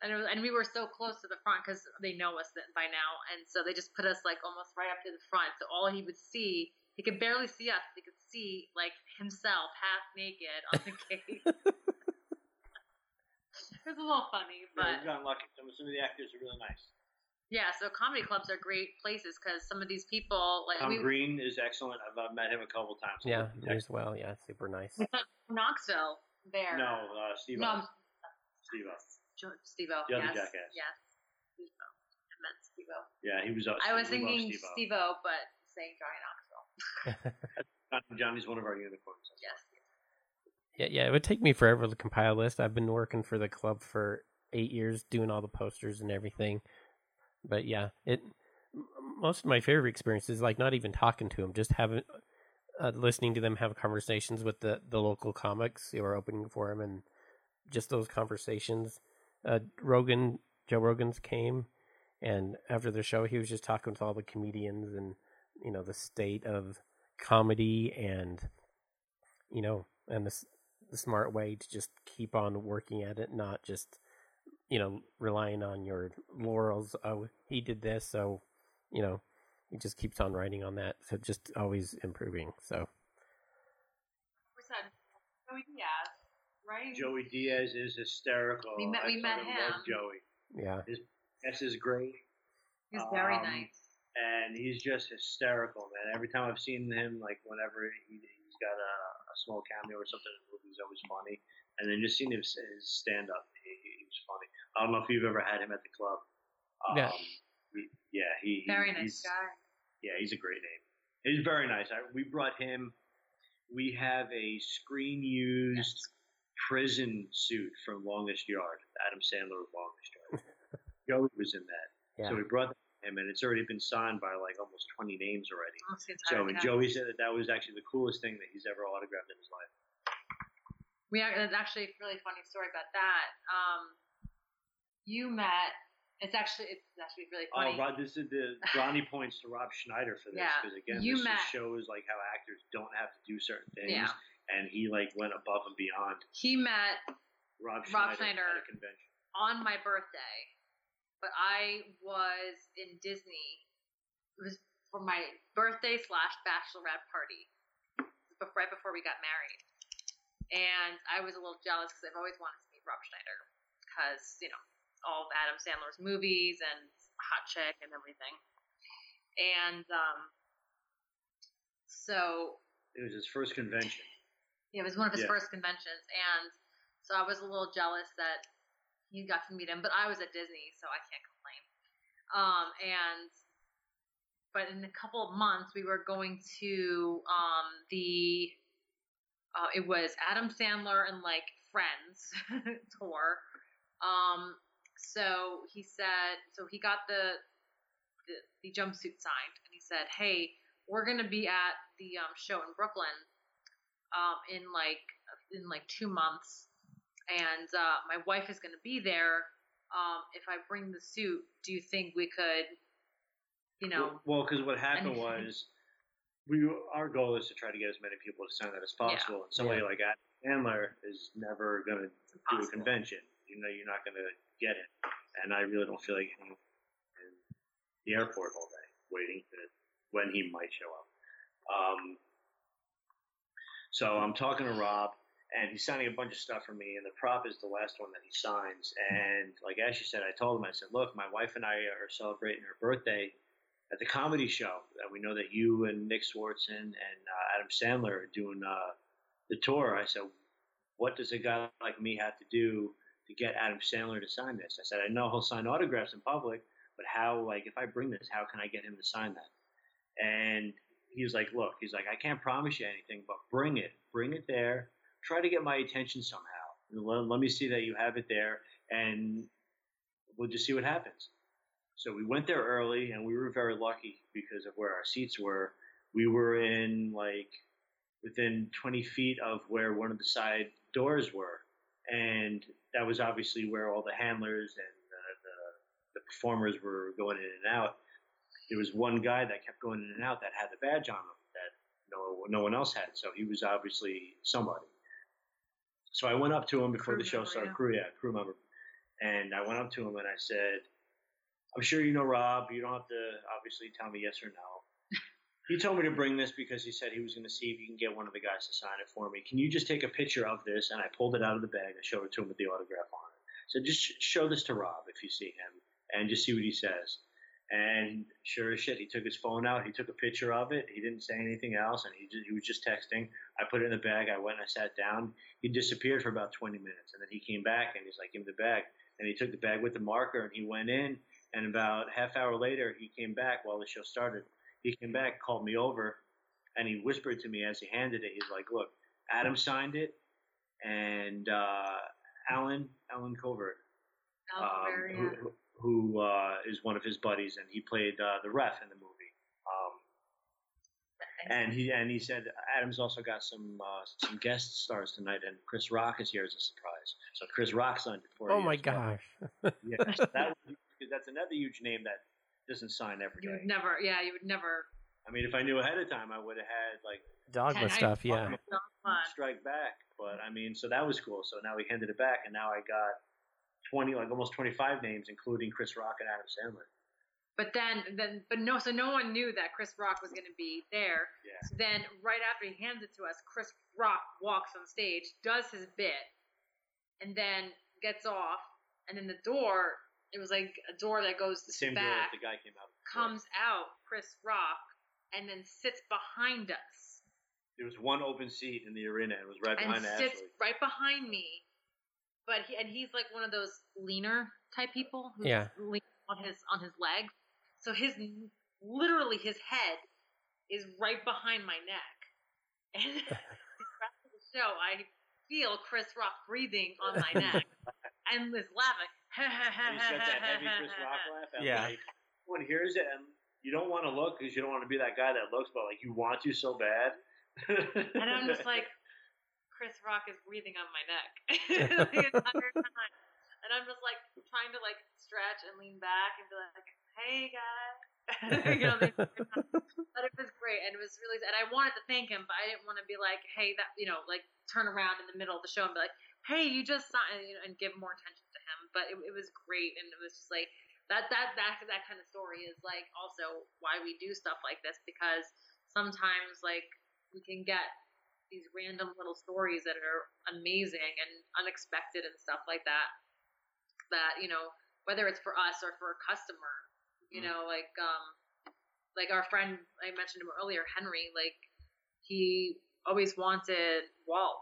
Speaker 2: and it was, and we were so close to the front because they know us by now, and so they just put us like almost right up to the front. So all he would see, he could barely see us. He could see like himself half naked on the cake. it was a little funny,
Speaker 3: Yeah,
Speaker 2: but
Speaker 3: we've gotten lucky. Some, some of the actors are really nice.
Speaker 2: Yeah. So comedy clubs are great places because some of these people like
Speaker 3: Tom
Speaker 2: we
Speaker 3: Green is excellent. I've, I've met him a couple times.
Speaker 1: Yeah, me as well. Yeah, super nice.
Speaker 2: we went to Knoxville there.
Speaker 3: No, uh, Steve.
Speaker 2: no,
Speaker 3: Steve.
Speaker 2: Steve-O.
Speaker 3: The other
Speaker 2: yes,
Speaker 3: jackass.
Speaker 2: Yes. Steve-O. I meant Steve-O.
Speaker 3: Yeah, he was. Uh,
Speaker 2: I was thinking
Speaker 3: Steve-O.
Speaker 2: Steve-O, but saying Johnny Knoxville.
Speaker 3: Johnny's one of our unicorns.
Speaker 2: Yes.
Speaker 1: Yeah, yeah. It would take me forever to compile a list. I've been working for the club for eight years, doing all the posters and everything. But yeah, it. Most of my favorite experiences, like not even talking to them, just having, uh, listening to them have conversations with the the local comics who are opening for them, and just those conversations. Uh, Rogan, Joe Rogan's came, and after the show, he was just talking to all the comedians and you know the state of comedy and you know and the the smart way to just keep on working at it, not just you know relying on your laurels. Oh, he did this, so you know he just keeps on writing on that. So just always improving. So
Speaker 2: We said Joey Diaz, right?
Speaker 3: Joey Diaz is hysterical.
Speaker 2: We met-
Speaker 3: I
Speaker 2: met
Speaker 3: fucking love
Speaker 2: him.
Speaker 3: Joey.
Speaker 1: yeah,
Speaker 3: This is great,
Speaker 2: He's very
Speaker 3: um,
Speaker 2: nice.
Speaker 3: and he's just hysterical, man. Every time I've seen him, like whenever he, he's got a, a small cameo or something in the movie, he's always funny. And then just seeing his, his stand up, he, he was funny. I don't know if you've ever had him at the club. Um,
Speaker 1: Yeah.
Speaker 3: he- yeah, he
Speaker 2: Very
Speaker 3: he-
Speaker 2: nice guy.
Speaker 3: Yeah, he's a great name. He's very nice. I, we brought him. We have a screen used prison suit from Longest Yard. Adam Sandler of Longest Yard. Joey was in that.
Speaker 1: yeah.
Speaker 3: So we brought that to him, and it's already been signed by like almost 20 names already.
Speaker 2: Almost
Speaker 3: So and
Speaker 2: cast.
Speaker 3: Joey said that that was actually the coolest thing that he's ever autographed in his life.
Speaker 2: We are, that's actually a really funny story about that. Um, you met. It's actually it's actually really funny.
Speaker 3: Oh, this is the Ronnie points to Rob Schneider for this
Speaker 2: Yeah,
Speaker 3: because again,
Speaker 2: you
Speaker 3: this
Speaker 2: met-
Speaker 3: just shows like how actors don't have to do certain things,
Speaker 2: Yeah.
Speaker 3: and he like went above and beyond.
Speaker 2: he met
Speaker 3: Rob
Speaker 2: Rob
Speaker 3: Schneider,
Speaker 2: Schneider.
Speaker 3: at a convention.
Speaker 2: on my birthday, but I was in Disney. It was for my birthday slash bachelorette party, right before we got married, and I was a little jealous because I've always wanted to meet Rob Schneider because you know all of Adam Sandler's movies and Hot Chick and everything, and um, so
Speaker 3: It was his first convention.
Speaker 2: yeah, it was one of his
Speaker 3: Yeah.
Speaker 2: first conventions, and so I was a little jealous that he got to meet him. But I was at Disney, so I can't complain. Um, and but in a couple of months, we were going to um, the uh, it was Adam Sandler and like Friends tour. Um, so he said, so he got the, the the jumpsuit signed, and he said, "Hey, we're gonna be at the um, show in Brooklyn um, in like in like two months, and uh, my wife is gonna be there. Um, if I bring the suit, do you think we could, you know,
Speaker 3: Well, because what happened was, we our goal is to try to get as many people to sign that as possible. And somebody like Adam Sandler is never going to
Speaker 2: it's
Speaker 3: do a convention. You know, you're not going to get it. And I really don't feel like hanging in the airport all day waiting to when he might show up. Um, so I'm talking to Rob, and he's signing a bunch of stuff for me, and the prop is the last one that he signs. And like Ashley said, I told him, I said, look, my wife and I are celebrating her birthday at the comedy show. And we know that you and Nick Swardson and uh, Adam Sandler are doing uh, the tour. I said, what does a guy like me have to do to get Adam Sandler to sign this? I said, I know he'll sign autographs in public, but how, like, if I bring this, how can I get him to sign that? And he was like, look, he's like, I can't promise you anything, but bring it. Bring it there. Try to get my attention somehow. Let, let me see that you have it there, and we'll just see what happens. So we went there early, and we were very lucky because of where our seats were. We were in like within 20 feet of where one of the side doors were, and that was obviously where all the handlers and the, the, the performers were going in and out. There was one guy that kept going in and out that had the badge on him that no no one else had, so he was obviously somebody. So I went up to him before
Speaker 2: Crew
Speaker 3: the show
Speaker 2: member,
Speaker 3: started.
Speaker 2: yeah.
Speaker 3: Crew, yeah, crew member. And I went up to him and I said, I'm sure you know Rob. You don't have to obviously tell me yes or no. he told me to bring this because he said he was going to see if he can get one of the guys to sign it for me. Can you just take a picture of this? And I pulled it out of the bag and showed it to him with the autograph on it. So just show this to Rob if you see him and just see what he says. And sure as shit, he took his phone out. He took a picture of it. He didn't say anything else, and he just, he was just texting. I put it in the bag. I went and I sat down. He disappeared for about 20 minutes, and then he came back and he's like, "Give me the bag." And he took the bag with the marker and he went in. And about half hour later, he came back while the show started. He came back, called me over, and he whispered to me as he handed it. He's like, "Look, Adam signed it, and uh, Allen Allen Covert,
Speaker 2: Allen
Speaker 3: um,
Speaker 2: Covert,
Speaker 3: who,
Speaker 2: yeah.
Speaker 3: who, who uh, is one of his buddies, and he played uh, the ref in the movie. Um, and he and he said Adam's also got some uh, some guest stars tonight, and Chris Rock is here as a surprise. So Chris Rock signed it for
Speaker 1: Oh
Speaker 3: you
Speaker 1: my
Speaker 3: as well.
Speaker 1: gosh.
Speaker 3: Yeah, that was, because that's another huge name that doesn't sign every
Speaker 2: You
Speaker 3: day.
Speaker 2: would never, yeah, you would never.
Speaker 3: I mean, if I knew ahead of time, I would have had like
Speaker 1: Dogma
Speaker 2: Ten- I-
Speaker 1: stuff, yeah.
Speaker 3: Strike back. But I mean, so that was cool. So now we handed it back, and now I got twenty, like almost twenty-five names, including Chris Rock and Adam Sandler.
Speaker 2: But then, then, but no, so no one knew that Chris Rock was going to be there.
Speaker 3: Yeah.
Speaker 2: So then, right after he hands it to us, Chris Rock walks on stage, does his bit, and then gets off. And then the door, it was like a door that goes to
Speaker 3: The same door
Speaker 2: back,
Speaker 3: that the guy came out. before.
Speaker 2: comes out, Chris Rock, and then sits behind us.
Speaker 3: There was one open seat in the arena. And it was right
Speaker 2: and
Speaker 3: behind
Speaker 2: sits
Speaker 3: Ashley.
Speaker 2: right behind me. But he, and he's like one of those leaner type people who's
Speaker 1: Yeah.
Speaker 2: lean on his on his legs. So his literally his head is right behind my neck. And the rest of the show, I feel Chris Rock breathing on my neck and is laughing.
Speaker 3: And he's got that heavy Chris Rock laugh. and,
Speaker 1: Yeah.
Speaker 3: Like, everyone hears it, and you don't want to look because you don't want to be that guy that looks, but like you want to so bad.
Speaker 2: And I'm just like, Chris Rock is breathing on my neck the entire time. And I'm just like trying to like stretch and lean back and be like, hey guys. you know, they- but it was great and it was really and I wanted to thank him, but I didn't want to be like, hey, that you know, like turn around in the middle of the show and be like, hey, you just signed, you know, and give more attention to him. But it, it was great and it was just like that that that that kind of story is like also why we do stuff like this because sometimes like we can get these random little stories that are amazing and unexpected and stuff like that that you know whether it's for us or for a customer you
Speaker 3: Mhm.
Speaker 2: know like um like our friend i mentioned him earlier henry like he always wanted walt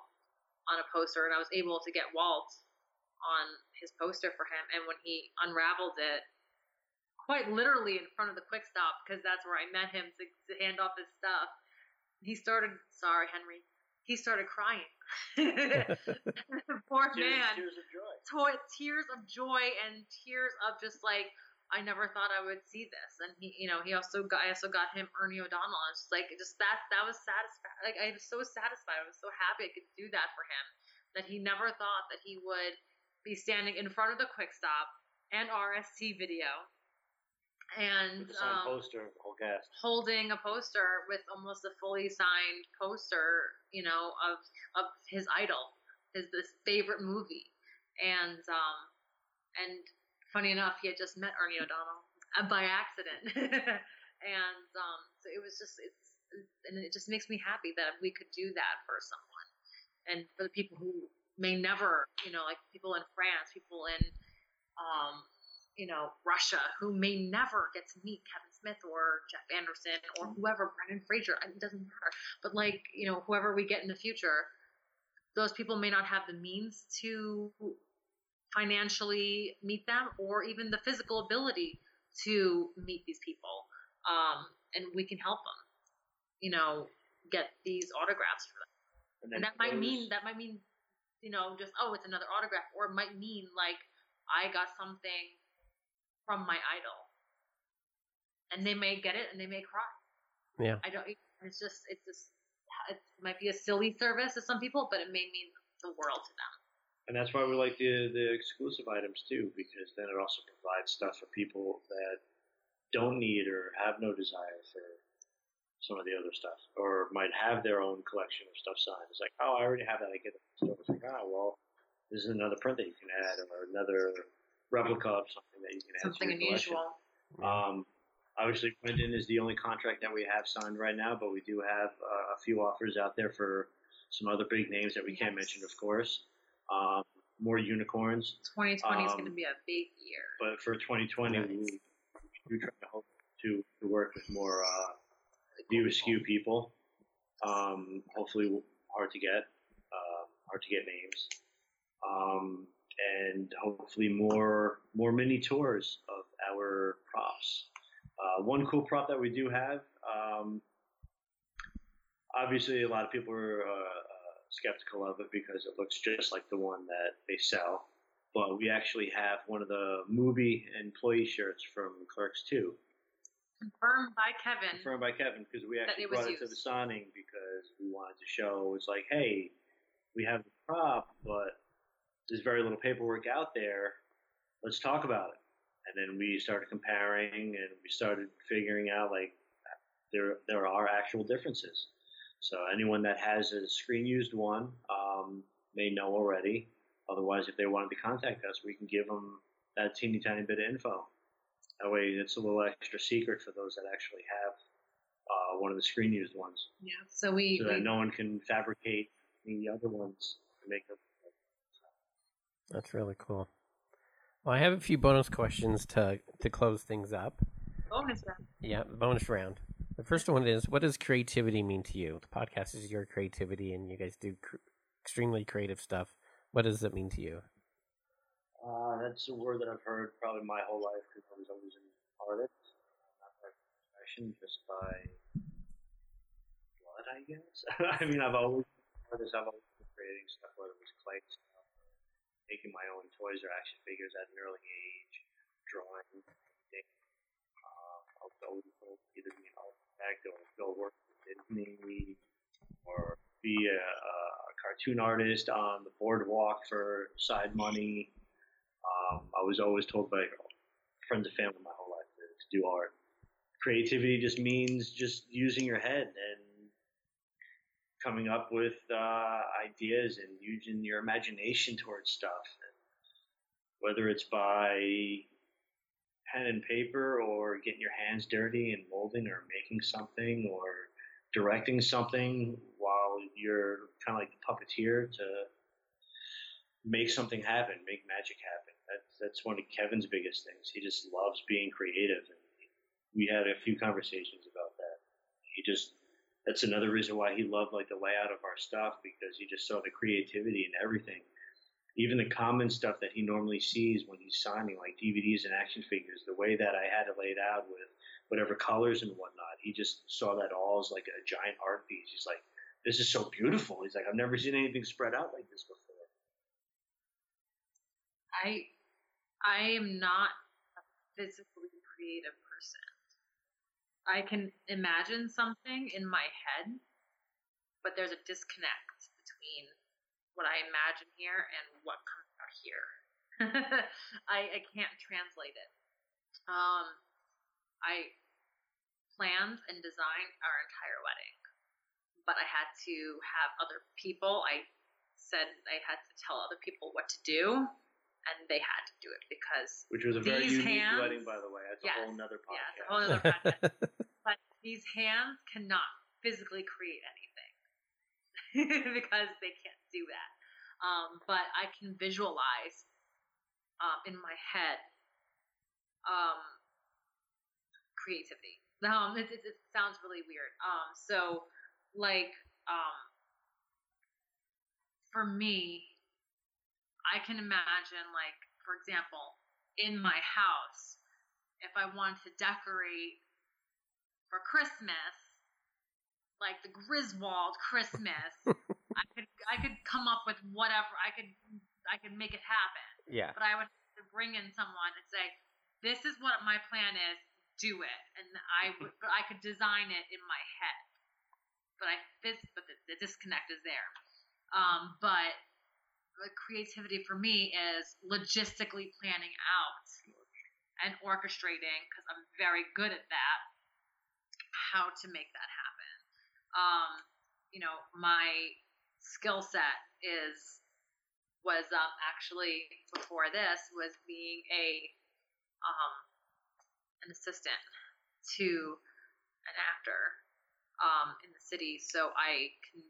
Speaker 2: on a poster and i was able to get walt on his poster for him and when he unraveled it quite literally in front of the quick stop because that's where i met him to, to hand off his stuff he started sorry henry he started crying poor
Speaker 3: tears,
Speaker 2: man
Speaker 3: tears of joy.
Speaker 2: to- tears of joy and tears of just like I never thought I would see this. And he, you know, he also got I also got him Ernie O'Donnell. I was just like just that that was satisfied. Like I was so satisfied. I was so happy I could do that for him. That he never thought that he would be standing in front of the quick stop and RST video. And
Speaker 3: With the signed
Speaker 2: um,
Speaker 3: poster
Speaker 2: holding a poster with almost a fully signed poster, you know, of of his idol, his this favorite movie, and um, and funny enough, he had just met Ernie O'Donnell uh, by accident, and um, so it was just it's and it just makes me happy that we could do that for someone, and for the people who may never, you know, like people in France, people in um, you know, Russia, who may never get to meet Kevin Smith or Jeff Anderson or whoever, Brendan Fraser, it doesn't matter. But like, you know, whoever we get in the future, those people may not have the means to financially meet them or even the physical ability to meet these people. Um, and we can help them, you know, get these autographs for them.
Speaker 3: And,
Speaker 2: And that might mean that might mean, you know, just oh, it's another autograph, or it might mean like I got something from my idol, and they may get it and they may cry.
Speaker 1: Yeah.
Speaker 2: I don't. It's just it's just it might be a silly service to some people, but it may mean the world to them.
Speaker 3: And that's why we like the the exclusive items too, because then it also provides stuff for people that don't need or have no desire for some of the other stuff, or might have their own collection of stuff signed. It's like, oh, I already have that. I get it. So it's like, oh, well, this is another print that you can add, or another replica of something that you can add
Speaker 2: Something
Speaker 3: to your
Speaker 2: unusual.
Speaker 3: Um, obviously, Wyndon is the only contract that we have signed right now, but we do have uh, a few offers out there for some other big names that we can't mention, of course. Um, more unicorns,
Speaker 2: 2020 is
Speaker 3: Um,
Speaker 2: going to be a big year.
Speaker 3: but for 2020, we,
Speaker 1: Nice.
Speaker 3: we try to hope to, to work with more uh, new skew people. Um, hopefully, hard to get, um, hard to get names, um, and hopefully more more mini tours of our props. Uh, one cool prop that we do have. Um, obviously, a lot of people are uh, uh, skeptical of it because it looks just like the one that they sell. But we actually have one of the movie employee shirts from Clerks 2
Speaker 2: Confirmed by Kevin.
Speaker 3: confirmed by Kevin because we actually
Speaker 2: it
Speaker 3: brought it to the signing because we wanted to show it's like, hey, we have the prop, but there's very little paperwork out there. Let's talk about it. And then we started comparing and we started figuring out like there there are actual differences. So anyone that has a screen used one um, may know already. Otherwise, if they wanted to contact us, we can give them that teeny tiny bit of info. That way, it's a little extra secret for those that actually have uh, one of the screen used ones,
Speaker 2: yeah. So we,
Speaker 3: so
Speaker 2: we
Speaker 3: that no one can fabricate the other ones to make them.
Speaker 1: That's really cool. Well, I have a few bonus questions to to close things up.
Speaker 2: bonus round.
Speaker 1: Yeah, bonus round. The first one is, what does creativity mean to you? The podcast is your creativity, and you guys do cr- extremely creative stuff. What does it mean to you?
Speaker 3: Uh, that's a word that I've heard probably my whole life because I was always an artist, not by profession, just by blood, I guess. I mean, I've always been artist. I've always been creating stuff, whether it was clay stuff, making my own toys or action figures at an early age, drawing, painting. Um, I was always either be an architect or go work Disney or be a, a cartoon artist on the boardwalk for side money. Um, I was always told by friends and family my whole life to, to do art. Creativity just means just using your head and coming up with uh, ideas and using your imagination towards stuff. And whether it's by pen and paper or getting your hands dirty and molding or making something or directing something while you're kind of like the puppeteer to make something happen, make magic happen. That's one of Kevin's biggest things. He just loves being creative, and we had a few conversations about that. He just that's another reason why he loved like the layout of our stuff because he just saw the creativity in everything. Even the common stuff that he normally sees when he's signing, like DVDs and action figures, the way that I had it laid out with whatever colors and whatnot, he just saw that all as like a giant art piece. He's like, "This is so beautiful." He's like, "I've never seen anything spread out like this before."
Speaker 2: I I am not a physically creative person. I can imagine something in my head, but there's a disconnect between what I imagine here and what comes out here. I, I can't translate it. Um, I planned and designed our entire wedding, but I had to have other people. I said I had to tell other people what to do, and they had to do it because
Speaker 3: Which was a very unique
Speaker 2: hands-
Speaker 3: wedding, by the way. That's
Speaker 2: Yes.
Speaker 3: a whole nother
Speaker 2: yeah, it's a whole other podcast. but these hands cannot physically create anything because they can't do that. Um, but I can visualize um, in my head um, creativity. Um, it, it, it sounds really weird. Um, so, like, um, for me, I can imagine, like, for example, in my house, if I want to decorate for Christmas, like the Griswold Christmas, I could I could come up with whatever I could I could make it happen.
Speaker 1: yeah.
Speaker 2: But I would have to bring in someone and say, "This is what my plan is. Do it." And I would but I could design it in my head. But I this but the, the disconnect is there. Um, but creativity for me is logistically planning out and orchestrating because I'm very good at that. How to make that happen. Um, you know, my skill set is was um, actually before this was being a um, an assistant to an actor um, in the city, so I can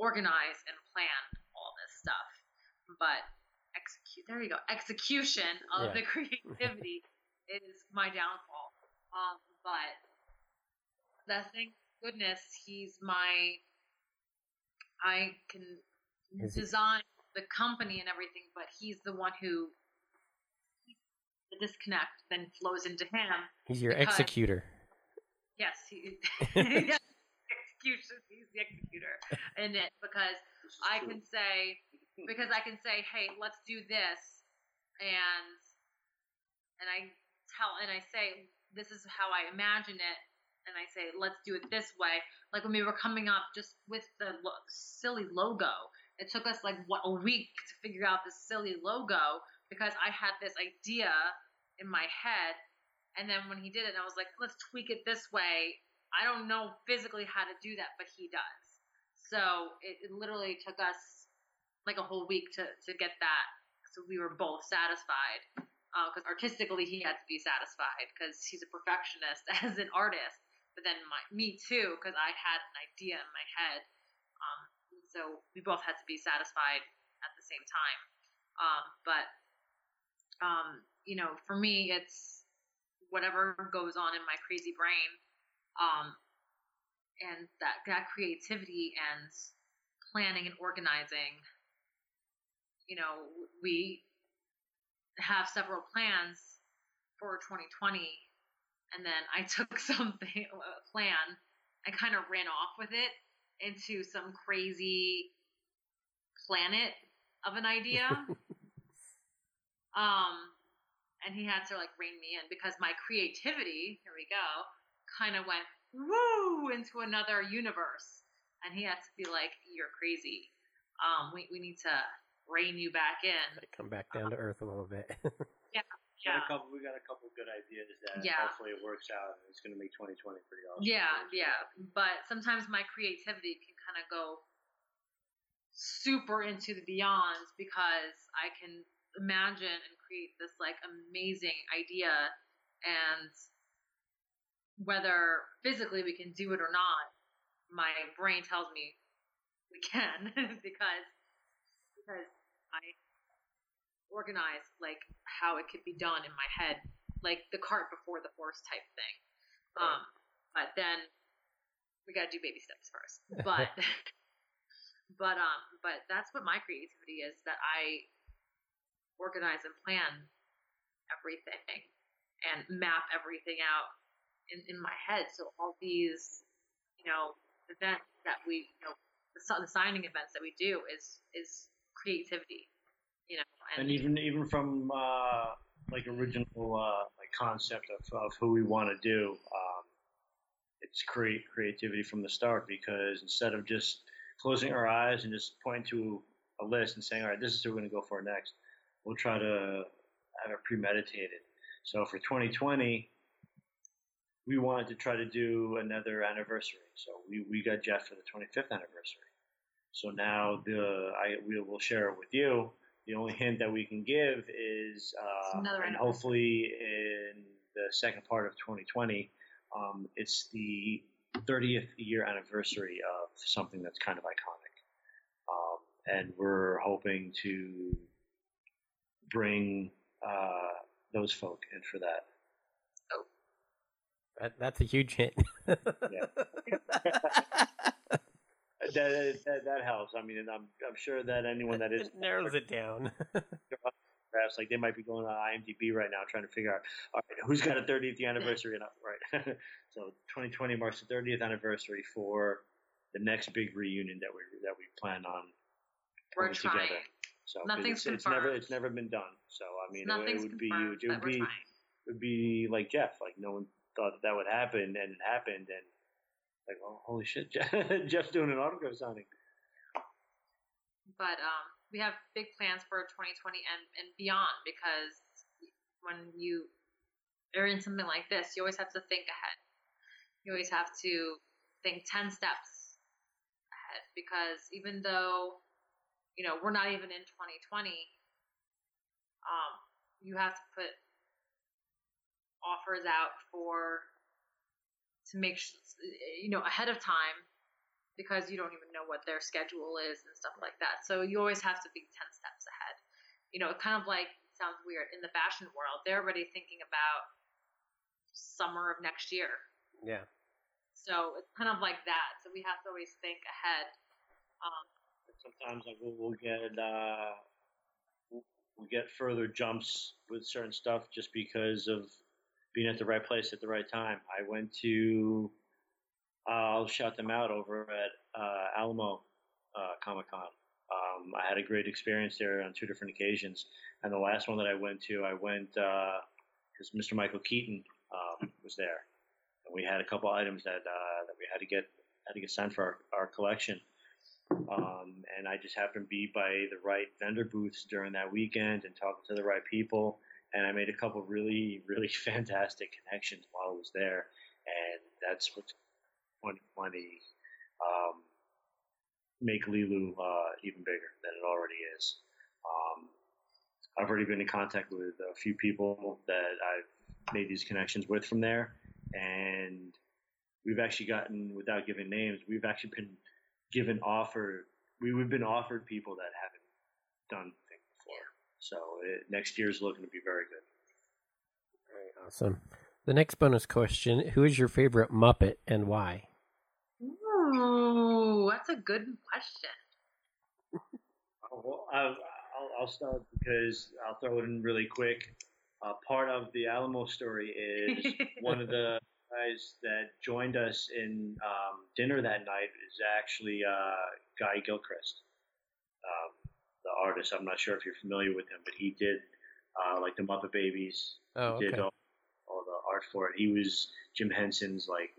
Speaker 2: organize and plan stuff. But execute, there you go, execution of
Speaker 1: Yeah.
Speaker 2: the creativity is my downfall. Um, but that thank goodness he's my. I can
Speaker 1: Is
Speaker 2: design the company and everything, but he's the one who the disconnect then flows into him.
Speaker 1: He's your
Speaker 2: because-
Speaker 1: executor.
Speaker 2: Yes, he yes, execution. He's the executor in it because I can say because I can say, hey, let's do this, and and I tell and I say this is how I imagine it, and I say let's do it this way. Like when we were coming up just with the lo- silly logo, it took us like what a week to figure out this silly logo because I had this idea in my head, and then when he did it, I was like, let's tweak it this way. I don't know physically how to do that, but he does. So it, it literally took us like a whole week to, to get that. So we were both satisfied. Because artistically, he had to be satisfied because he's a perfectionist as an artist. But then my, me too, because I had an idea in my head. Um, so we both had to be satisfied at the same time. Um, but, um, you know, for me, it's whatever goes on in my crazy brain. Um, and that, that creativity and planning and organizing you know we have several plans for 2020 and then i took something a plan and kind of ran off with it into some crazy planet of an idea. Um and he had to like rein me in because my creativity here we go kind of went woo into another universe. And he had to be like you're crazy. Um we, we need to rein you back in
Speaker 1: Come back down um, to earth a little bit.
Speaker 3: We got
Speaker 2: yeah
Speaker 3: a couple. We got a couple good ideas that
Speaker 2: Yeah.
Speaker 3: hopefully it works out. and It's going to make 2020 pretty awesome.
Speaker 2: yeah yeah but sometimes my creativity can kind of go super into the beyonds because i can imagine and create this like amazing idea and whether physically we can do it or not my brain tells me we can because because i organize like how it could be done in my head like the cart before the horse type thing. Um but then we got to do baby steps first. But but um but that's what my creativity is that i organize and plan everything and map everything out in, in my head. So all these you know events that we you know the, the signing events that we do is is creativity you know
Speaker 3: and even even from uh, like original uh, like concept of, of who we want to do um, it's create creativity from the start because instead of just closing our eyes and just pointing to a list and saying all right this is who we're going to go for next we'll try to have it premeditated. So for 2020 we wanted to try to do another anniversary. So we, we got jeff for the 25th anniversary. So now the I we will share it with you the only hint that we can give is, uh, and hopefully in the second part of 2020, um, it's the 30th year anniversary of something that's kind of iconic. Um, and we're hoping to bring uh, those folk in for that.
Speaker 1: that, that's a huge hint.
Speaker 3: That, that, that helps. I mean, and I'm, I'm sure that anyone that is
Speaker 1: it narrows it down.
Speaker 3: perhaps like they might be going on IMDb right now trying to figure out all right, who's got a 30th anniversary and right. so 2020 marks the 30th anniversary for the next big reunion that we that we plan on
Speaker 2: we're trying
Speaker 3: together. So 'cause
Speaker 2: Nothing's
Speaker 3: it's, it's never it's never been done. So I mean, it, would- it would be huge. It would be
Speaker 2: trying
Speaker 3: it would be like Jeff. Like no one thought that, that would happen, and it happened, and like oh holy shit, Jeff, Jeff's doing an autograph signing.
Speaker 2: but um, we have big plans for 2020 and, and beyond because when you are in something like this, you always have to think ahead. You always have to think 10 steps ahead because even though you know, we're not even in 2020. Um, you have to put offers out for to make sh- you know ahead of time because you don't even know what their schedule is and stuff like that. So you always have to be 10 steps ahead. You know, it kind of like sounds weird in the fashion world. They're already thinking about summer of next year.
Speaker 1: Yeah.
Speaker 2: So it's kind of like that. So we have to always think ahead. Um,
Speaker 3: Sometimes like we'll, we'll get uh, we'll get further jumps with certain stuff just because of being at the right place at the right time. I went to uh, I'll shout them out over at uh, Alamo uh, Comic Con. Um, I had a great experience there on two different occasions, and the last one that I went to, I went because Mr. Michael Keaton um, was there, and we had a couple items that uh, that we had to get had to get signed for our, our collection. Um, and I just happened to be by the right vendor booths during that weekend and talking to the right people. And I made a couple really, really fantastic connections while I was there. And that's what's 2020 um, make Lilu uh, even bigger than it already is. Um, I've already been in contact with a few people that I've made these connections with from there. And we've actually gotten, without giving names, we've actually been given offer. We, we've been offered people that haven't done. So it, next year is looking to be very good.
Speaker 1: Very awesome. The next bonus question Who is your favorite Muppet and why?
Speaker 2: Ooh, that's a good question.
Speaker 3: well, I'll, I'll, I'll start because I'll throw it in really quick. Uh, part of the Alamo story is one of the guys that joined us in um, dinner that night is actually uh, Guy Gilchrist, um, the artist. I'm not sure if you're familiar with him, but he did uh, like the Muppet Babies.
Speaker 1: Oh,
Speaker 3: he
Speaker 1: okay.
Speaker 3: did all, all the art for it. He was Jim Henson's like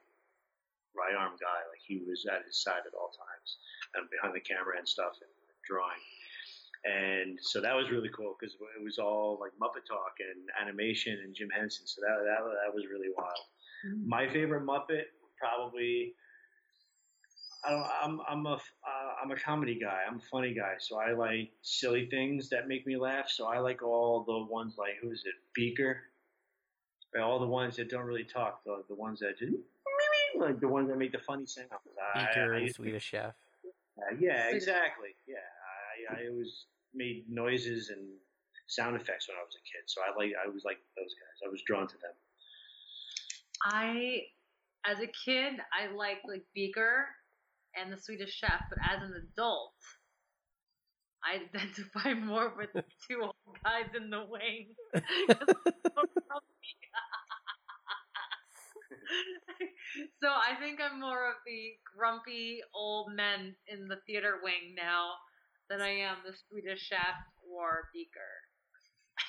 Speaker 3: right arm guy. Like he was at his side at all times and behind the camera and stuff and drawing. And so that was really cool because it was all like Muppet talk and animation and Jim Henson. So that that, that was really wild. My favorite Muppet probably. I don't. I'm I'm a uh, I'm a comedy guy. I'm a funny guy. So I like silly things that make me laugh. So I like all the ones like who is it? Beaker. Right, all the ones that don't really talk. The the ones that just like the ones that make the funny sounds. I-
Speaker 1: Beaker
Speaker 3: I,
Speaker 1: and
Speaker 3: used to-
Speaker 1: Swedish Chef.
Speaker 3: uh, yeah, exactly. Yeah, I, I always made noises and sound effects when I was a kid. So I like I was like those guys. I was drawn to them.
Speaker 2: I, as a kid, I liked like Beaker and the Swedish Chef, but as an adult, I identify more with the two old guys in the wing. so I think I'm more of the grumpy old men in the theater wing now than I am the Swedish Chef or Beaker.
Speaker 3: Uh,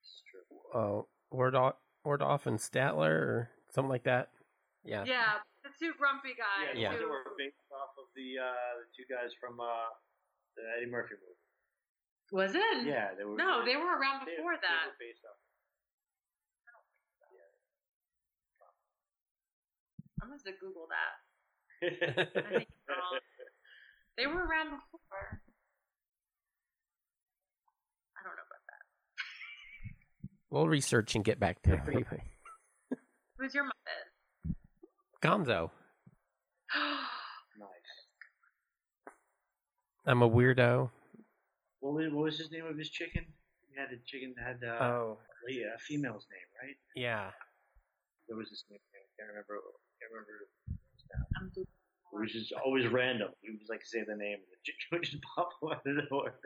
Speaker 3: it's true.
Speaker 1: Oh, Ordoff, Ordoff and Statler or something like that. Yeah.
Speaker 2: Yeah, the two grumpy guys.
Speaker 3: Yeah, the
Speaker 1: Yeah.
Speaker 2: who-
Speaker 3: were based off of the uh, the two guys from uh, the Eddie Murphy movie.
Speaker 2: Was it?
Speaker 3: Yeah, they were.
Speaker 2: No, they were around before
Speaker 3: they
Speaker 2: that.
Speaker 3: were based off.
Speaker 2: I'm gonna have to Google that. I think um, they were around before. I don't know about that.
Speaker 1: We'll research and get back to it. Anyway.
Speaker 2: Who's your Muppet?
Speaker 1: Gonzo.
Speaker 3: nice.
Speaker 1: I'm a weirdo.
Speaker 3: What was, what was his name of his chicken? He had a chicken that had uh,
Speaker 1: Oh,
Speaker 3: yeah, a female's name, right?
Speaker 1: yeah.
Speaker 3: What was his name? I can't remember. Can't remember.
Speaker 2: I'm
Speaker 3: It was just always random. He would just like say the name, and the chicken would just pop out of nowhere.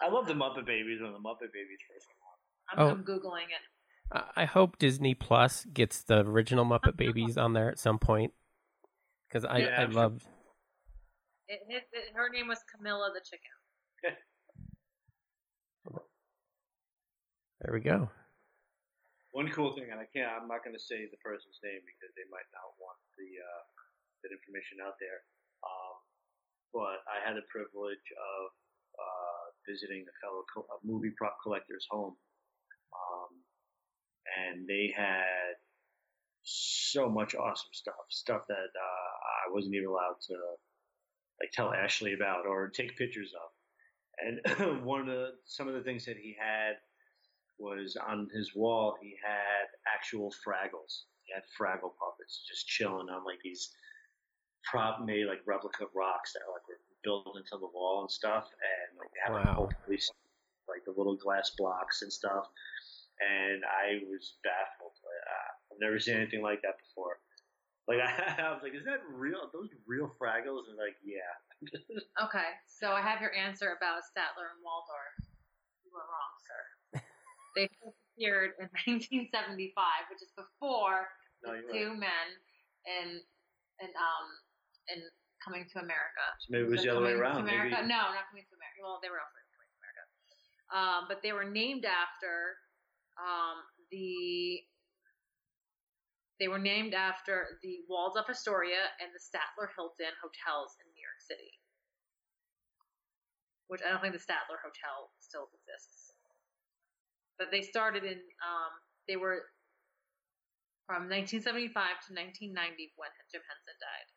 Speaker 3: I love the Muppet Babies when the Muppet Babies first came out.
Speaker 2: I'm,
Speaker 1: Oh.
Speaker 2: I'm googling it.
Speaker 1: I- I hope Disney Plus gets the original Muppet Babies on there at some point. Because I,
Speaker 3: Yeah,
Speaker 1: I
Speaker 3: I'm.
Speaker 2: It, it, it. Her name was Camilla the chicken.
Speaker 1: There we go.
Speaker 3: One cool thing, and I can't. I'm not going to say the person's name because they might not want the uh, that information out there. Um, but I had the privilege of uh, visiting a fellow co- a movie prop collector's home, um, and they had so much awesome stuff, stuff that uh, I wasn't even allowed to like tell Ashley about or take pictures of. And one of the some of the things that he had was on his wall. He had actual Fraggles. He had Fraggle puppets just chilling on like these prop made like replica rocks that like were built into the wall and stuff, and like had
Speaker 1: Wow.
Speaker 3: like the little glass blocks and stuff. And I was baffled. Like, uh, I've never seen anything like that before. Like I, was like, is that real? Are those real Fraggles? And like, yeah.
Speaker 2: Okay, so I have your answer about Statler and Waldorf. You were wrong, sir. they first appeared in 1975, which is before
Speaker 3: No,
Speaker 2: the two
Speaker 3: right.
Speaker 2: men in in um in Coming to America.
Speaker 3: So maybe it was the other way around.
Speaker 2: America?
Speaker 3: Maybe
Speaker 2: No, not Coming to America. Well, they were also in Coming to America. Um, but they were named after um, the. They were named after the Waldorf Astoria and the Statler Hilton hotels in New York City. Which I don't think the Statler Hotel still exists. But they started in. Um, they were from 1975 to 1990 when Jim Henson died.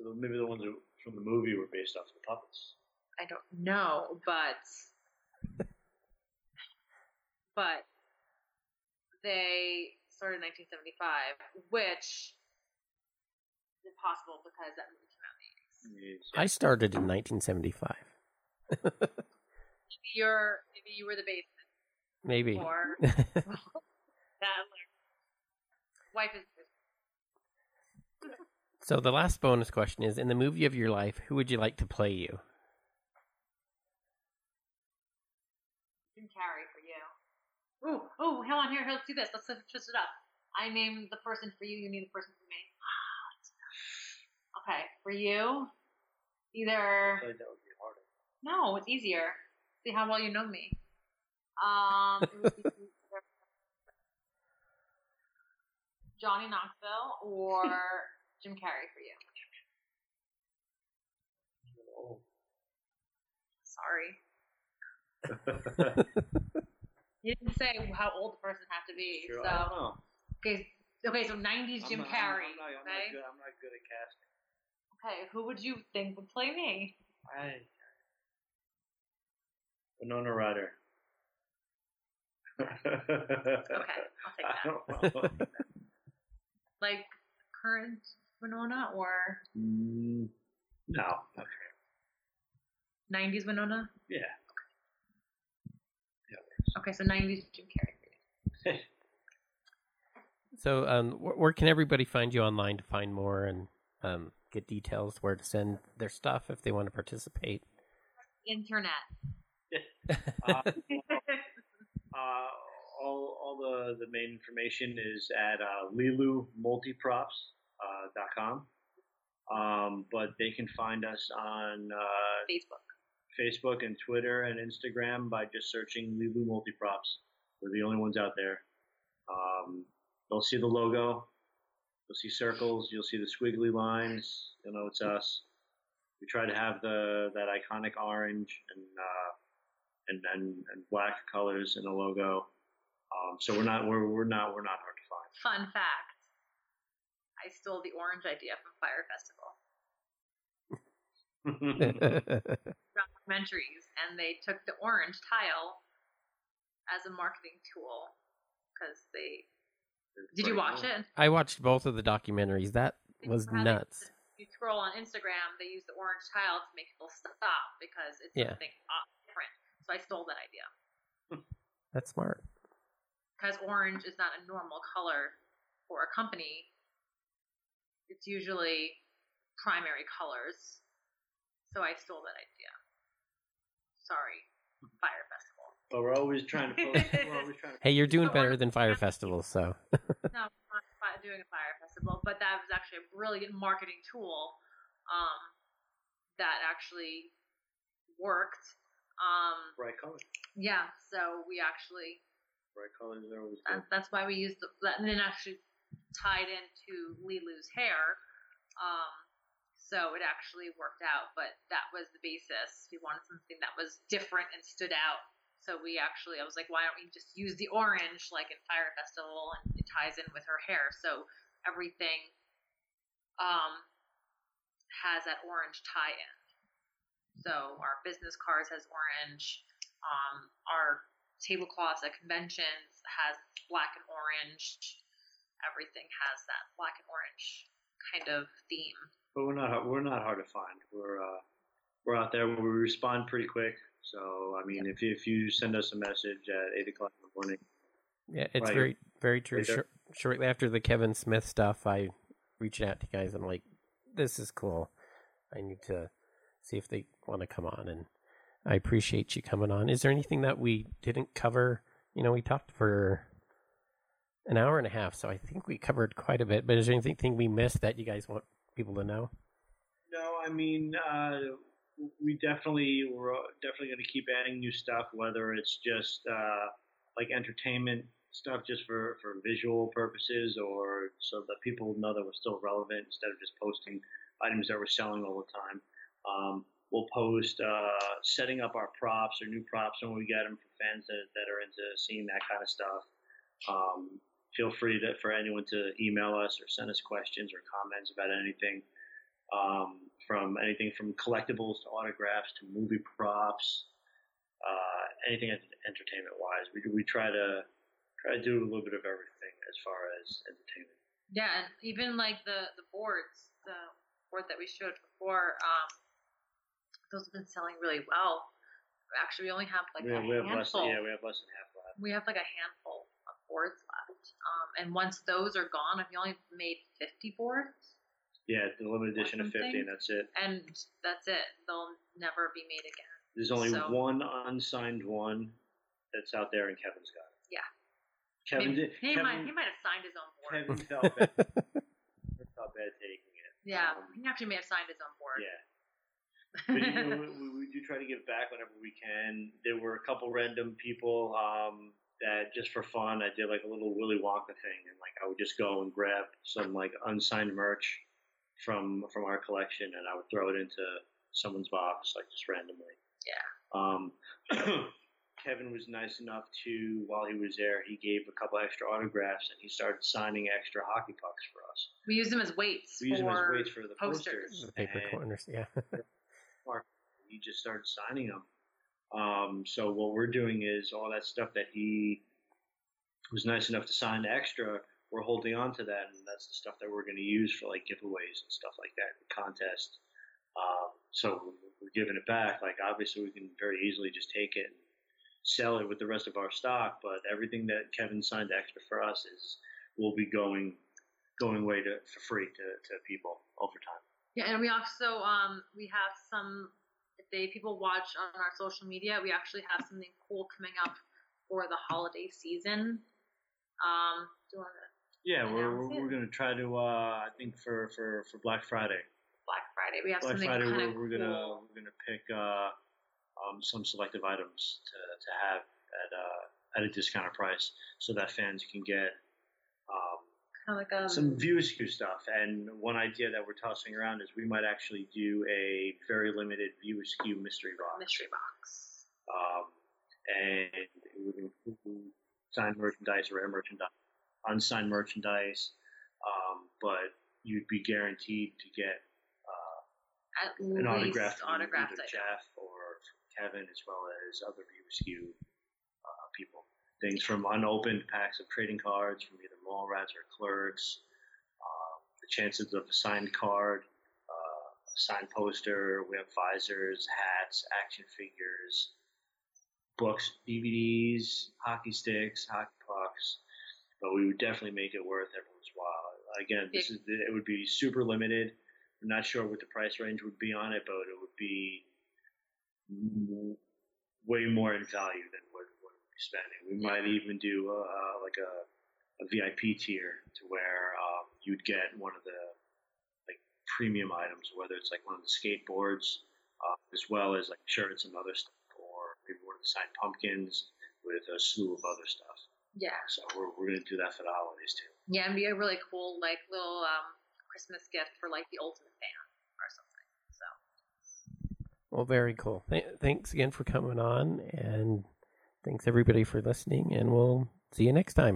Speaker 3: so maybe the ones from the movie were based off the puppets.
Speaker 2: I don't know, but but they started in 1975, which is impossible because that movie came out in the 80s.
Speaker 1: I started in 1975.
Speaker 2: Maybe you're maybe you were the basement
Speaker 1: Maybe.
Speaker 2: or that wife is
Speaker 1: so the last bonus question is: In the movie of your life, who would you like to play you?
Speaker 2: Jim Carrey for you. Ooh, ooh, hold on here. Let's do this. Let's twist it up. I name the person for you. You name the person for me. Okay, for you, either
Speaker 3: feel like that would be harder.
Speaker 2: no, it's easier. See how well you know me. Um, it would be Johnny Knoxville or Jim Carrey for you.
Speaker 3: Oh.
Speaker 2: Sorry, you didn't say how old the person had to be.
Speaker 3: Sure,
Speaker 2: so
Speaker 3: I don't know.
Speaker 2: okay, okay, so '90s
Speaker 3: I'm
Speaker 2: Jim
Speaker 3: not-
Speaker 2: Carrey.
Speaker 3: I'm, not, I'm,
Speaker 2: okay,
Speaker 3: not good, I'm not good at casting.
Speaker 2: okay, who would you think would play me?
Speaker 3: I. Winona Ryder. okay,
Speaker 2: I'll take that. Like current Winona or
Speaker 3: Mm, no. Okay.
Speaker 2: '90s Winona?
Speaker 3: Yeah.
Speaker 2: Okay, so '90s Jim Carrey.
Speaker 1: So, um, wh- where can everybody find you online to find more and um, get details where to send their stuff if they want to participate?
Speaker 2: Internet.
Speaker 3: Uh, uh, all all the, the main information is at uh, lilumultiprops.com. Uh, dot com. um, but they can find us on uh,
Speaker 2: Facebook.
Speaker 3: Facebook and Twitter and Instagram by just searching Lilu Multiprops. We're the only ones out there. Um, they'll see the logo. You'll see circles. You'll see the squiggly lines. You'll know it's us. We try to have the that iconic orange and uh, and, and and black colors in the logo. Um, so we're not we're we're not we're not hard to find.
Speaker 2: Fun fact. I stole the orange idea from Fyre Festival documentaries, and they took the orange tile as a marketing tool because they. Did you watch it?
Speaker 1: I watched both of the documentaries. That was nuts.
Speaker 2: You scroll on Instagram, they use the orange tile to make people stop because it's
Speaker 1: Yeah.
Speaker 2: something different. So I stole that idea
Speaker 1: That's smart.
Speaker 2: because orange is not a normal color for a company. It's usually primary colors. So I stole that idea. Sorry, Fyre Festival.
Speaker 3: But we're always trying to post. we're always trying to.
Speaker 1: Hey, you're doing
Speaker 2: So
Speaker 1: better than Fyre Festival, so
Speaker 2: no, I'm not doing a fire festival, but that was actually a brilliant marketing tool um, that actually worked. Um,
Speaker 3: bright colors.
Speaker 2: yeah, so we actually
Speaker 3: Bright colors are always
Speaker 2: that,
Speaker 3: good.
Speaker 2: that's why we used the, that, and then actually tied into Lilu's hair. Um, so it actually worked out, but that was the basis. We wanted something that was different and stood out. So we actually, I was like, why don't we just use the orange like in Fyre Festival, and it ties in with her hair. So everything um, has that orange tie-in. So our business cards has orange. Um, our tablecloths at conventions has black and orange. Everything has that black and orange kind of theme.
Speaker 3: But we're not we're not hard to find. We're uh, we're out there. We respond pretty quick. So I mean, if you, if you send us a message at eight o'clock in the morning,
Speaker 1: Yeah, it's
Speaker 3: Right.
Speaker 1: very very true.
Speaker 3: Right.
Speaker 1: Shortly after the Kevin Smith stuff, I reached out to you guys. I'm like, this is cool. I need to see if they want to come on, and I appreciate you coming on. Is there anything that we didn't cover? You know, we talked for an hour and a half, so I think we covered quite a bit. But is there anything we missed that you guys want people to know?
Speaker 3: No, I mean, uh, we definitely we're definitely going to keep adding new stuff, whether it's just uh, like entertainment stuff, just for for visual purposes, or so that people know that we're still relevant instead of just posting items that we're selling all the time. Um, we'll post uh, setting up our props or new props when we get them for fans that, that are into seeing that kind of stuff. Um, feel free to, for anyone to email us or send us questions or comments about anything um, from anything from collectibles to autographs to movie props, uh, anything entertainment wise. We, we try to try to do a little bit of everything as far as entertainment.
Speaker 2: Yeah, and even like the the boards, the board that we showed before, um, those have been selling really well. Actually, we only have like
Speaker 3: we,
Speaker 2: a
Speaker 3: we have less.
Speaker 2: handful.
Speaker 3: Yeah, we have less than half left.
Speaker 2: we have like a handful of boards. Um, and once those are gone, I've only made 50 boards,
Speaker 3: Yeah, the limited edition of
Speaker 2: something.
Speaker 3: fifty, and that's it.
Speaker 2: and that's it. They'll never be made again.
Speaker 3: There's only
Speaker 2: So-
Speaker 3: one unsigned one that's out there, and Kevin's got it.
Speaker 2: Yeah.
Speaker 3: Kevin
Speaker 2: I mean,
Speaker 3: did.
Speaker 2: he
Speaker 3: Kevin,
Speaker 2: might he might have signed his own board.
Speaker 3: Kevin felt bad. Felt bad taking it.
Speaker 2: yeah,
Speaker 3: Um,
Speaker 2: he actually may have signed his own board.
Speaker 3: Yeah. but you know, we, we do try to give back whenever we can. There were a couple random people um, that just for fun, I did like a little Willy Wonka thing, and like I would just go and grab some like unsigned merch from from our collection, and I would throw it into someone's box like just randomly.
Speaker 2: Yeah.
Speaker 3: Um, Kevin was nice enough to, while he was there, he gave a couple extra autographs, and he started signing extra hockey pucks for us.
Speaker 2: we use them as weights
Speaker 3: We use them as weights for the
Speaker 2: posters.
Speaker 3: posters.
Speaker 1: the paper corners, yeah.
Speaker 3: he just started signing them. Um, so what we're doing is all that stuff that he was nice enough to sign extra. We're holding on to that, and that's the stuff that we're going to use for like giveaways and stuff like that, the contest. Um, so we're giving it back. Like obviously, we can very easily just take it and sell it with the rest of our stock. But everything that Kevin signed extra for us is will be going going away to for free to, to people over time.
Speaker 2: Yeah, and we also um we have some they people watch on our social media, we actually have something cool coming up for the holiday season. Um, do you want to
Speaker 3: Yeah, we're, we're, we're going to try to, uh, I think for, for, for Black Friday.
Speaker 2: Black Friday? We have
Speaker 3: Black
Speaker 2: something
Speaker 3: Friday, we're, we're gonna
Speaker 2: cool.
Speaker 3: we're gonna pick uh, um, some selective items to, to have at uh, at a discounted price, so that fans can get um,
Speaker 2: kind of like a
Speaker 3: some View Askew stuff. And one idea that we're tossing around is we might actually do a very limited View Askew mystery box.
Speaker 2: mystery box.
Speaker 3: um, and it would include signed merchandise, rare merchandise, unsigned merchandise, um, but you'd be guaranteed to get uh, an autograph from
Speaker 2: autographed
Speaker 3: either. Jeff or Kevin, as well as other View uh, people. Things from unopened packs of trading cards from either Mallrats or Clerks, um, the chances of a signed card, uh, a signed poster. We have visors, hats, action figures, books, DVDs, hockey sticks, hockey pucks. But we would definitely make it worth everyone's while. Again, this is it would be super limited. I'm not sure what the price range would be on it, but it would be way more in value than spending. We might even do uh, like a, a VIP tier to where um, you'd get one of the like premium items, whether it's like one of the skateboards, uh, as well as like shirts and other stuff, or maybe one of the signed pumpkins with a slew of other stuff.
Speaker 2: Yeah,
Speaker 3: So we're, we're going to do that for the holidays too.
Speaker 2: yeah, and be a really cool like little um Christmas gift for like the ultimate fan or something. So
Speaker 1: Well, very cool. Th- thanks again for coming on, and thanks everybody for listening, and we'll see you next time.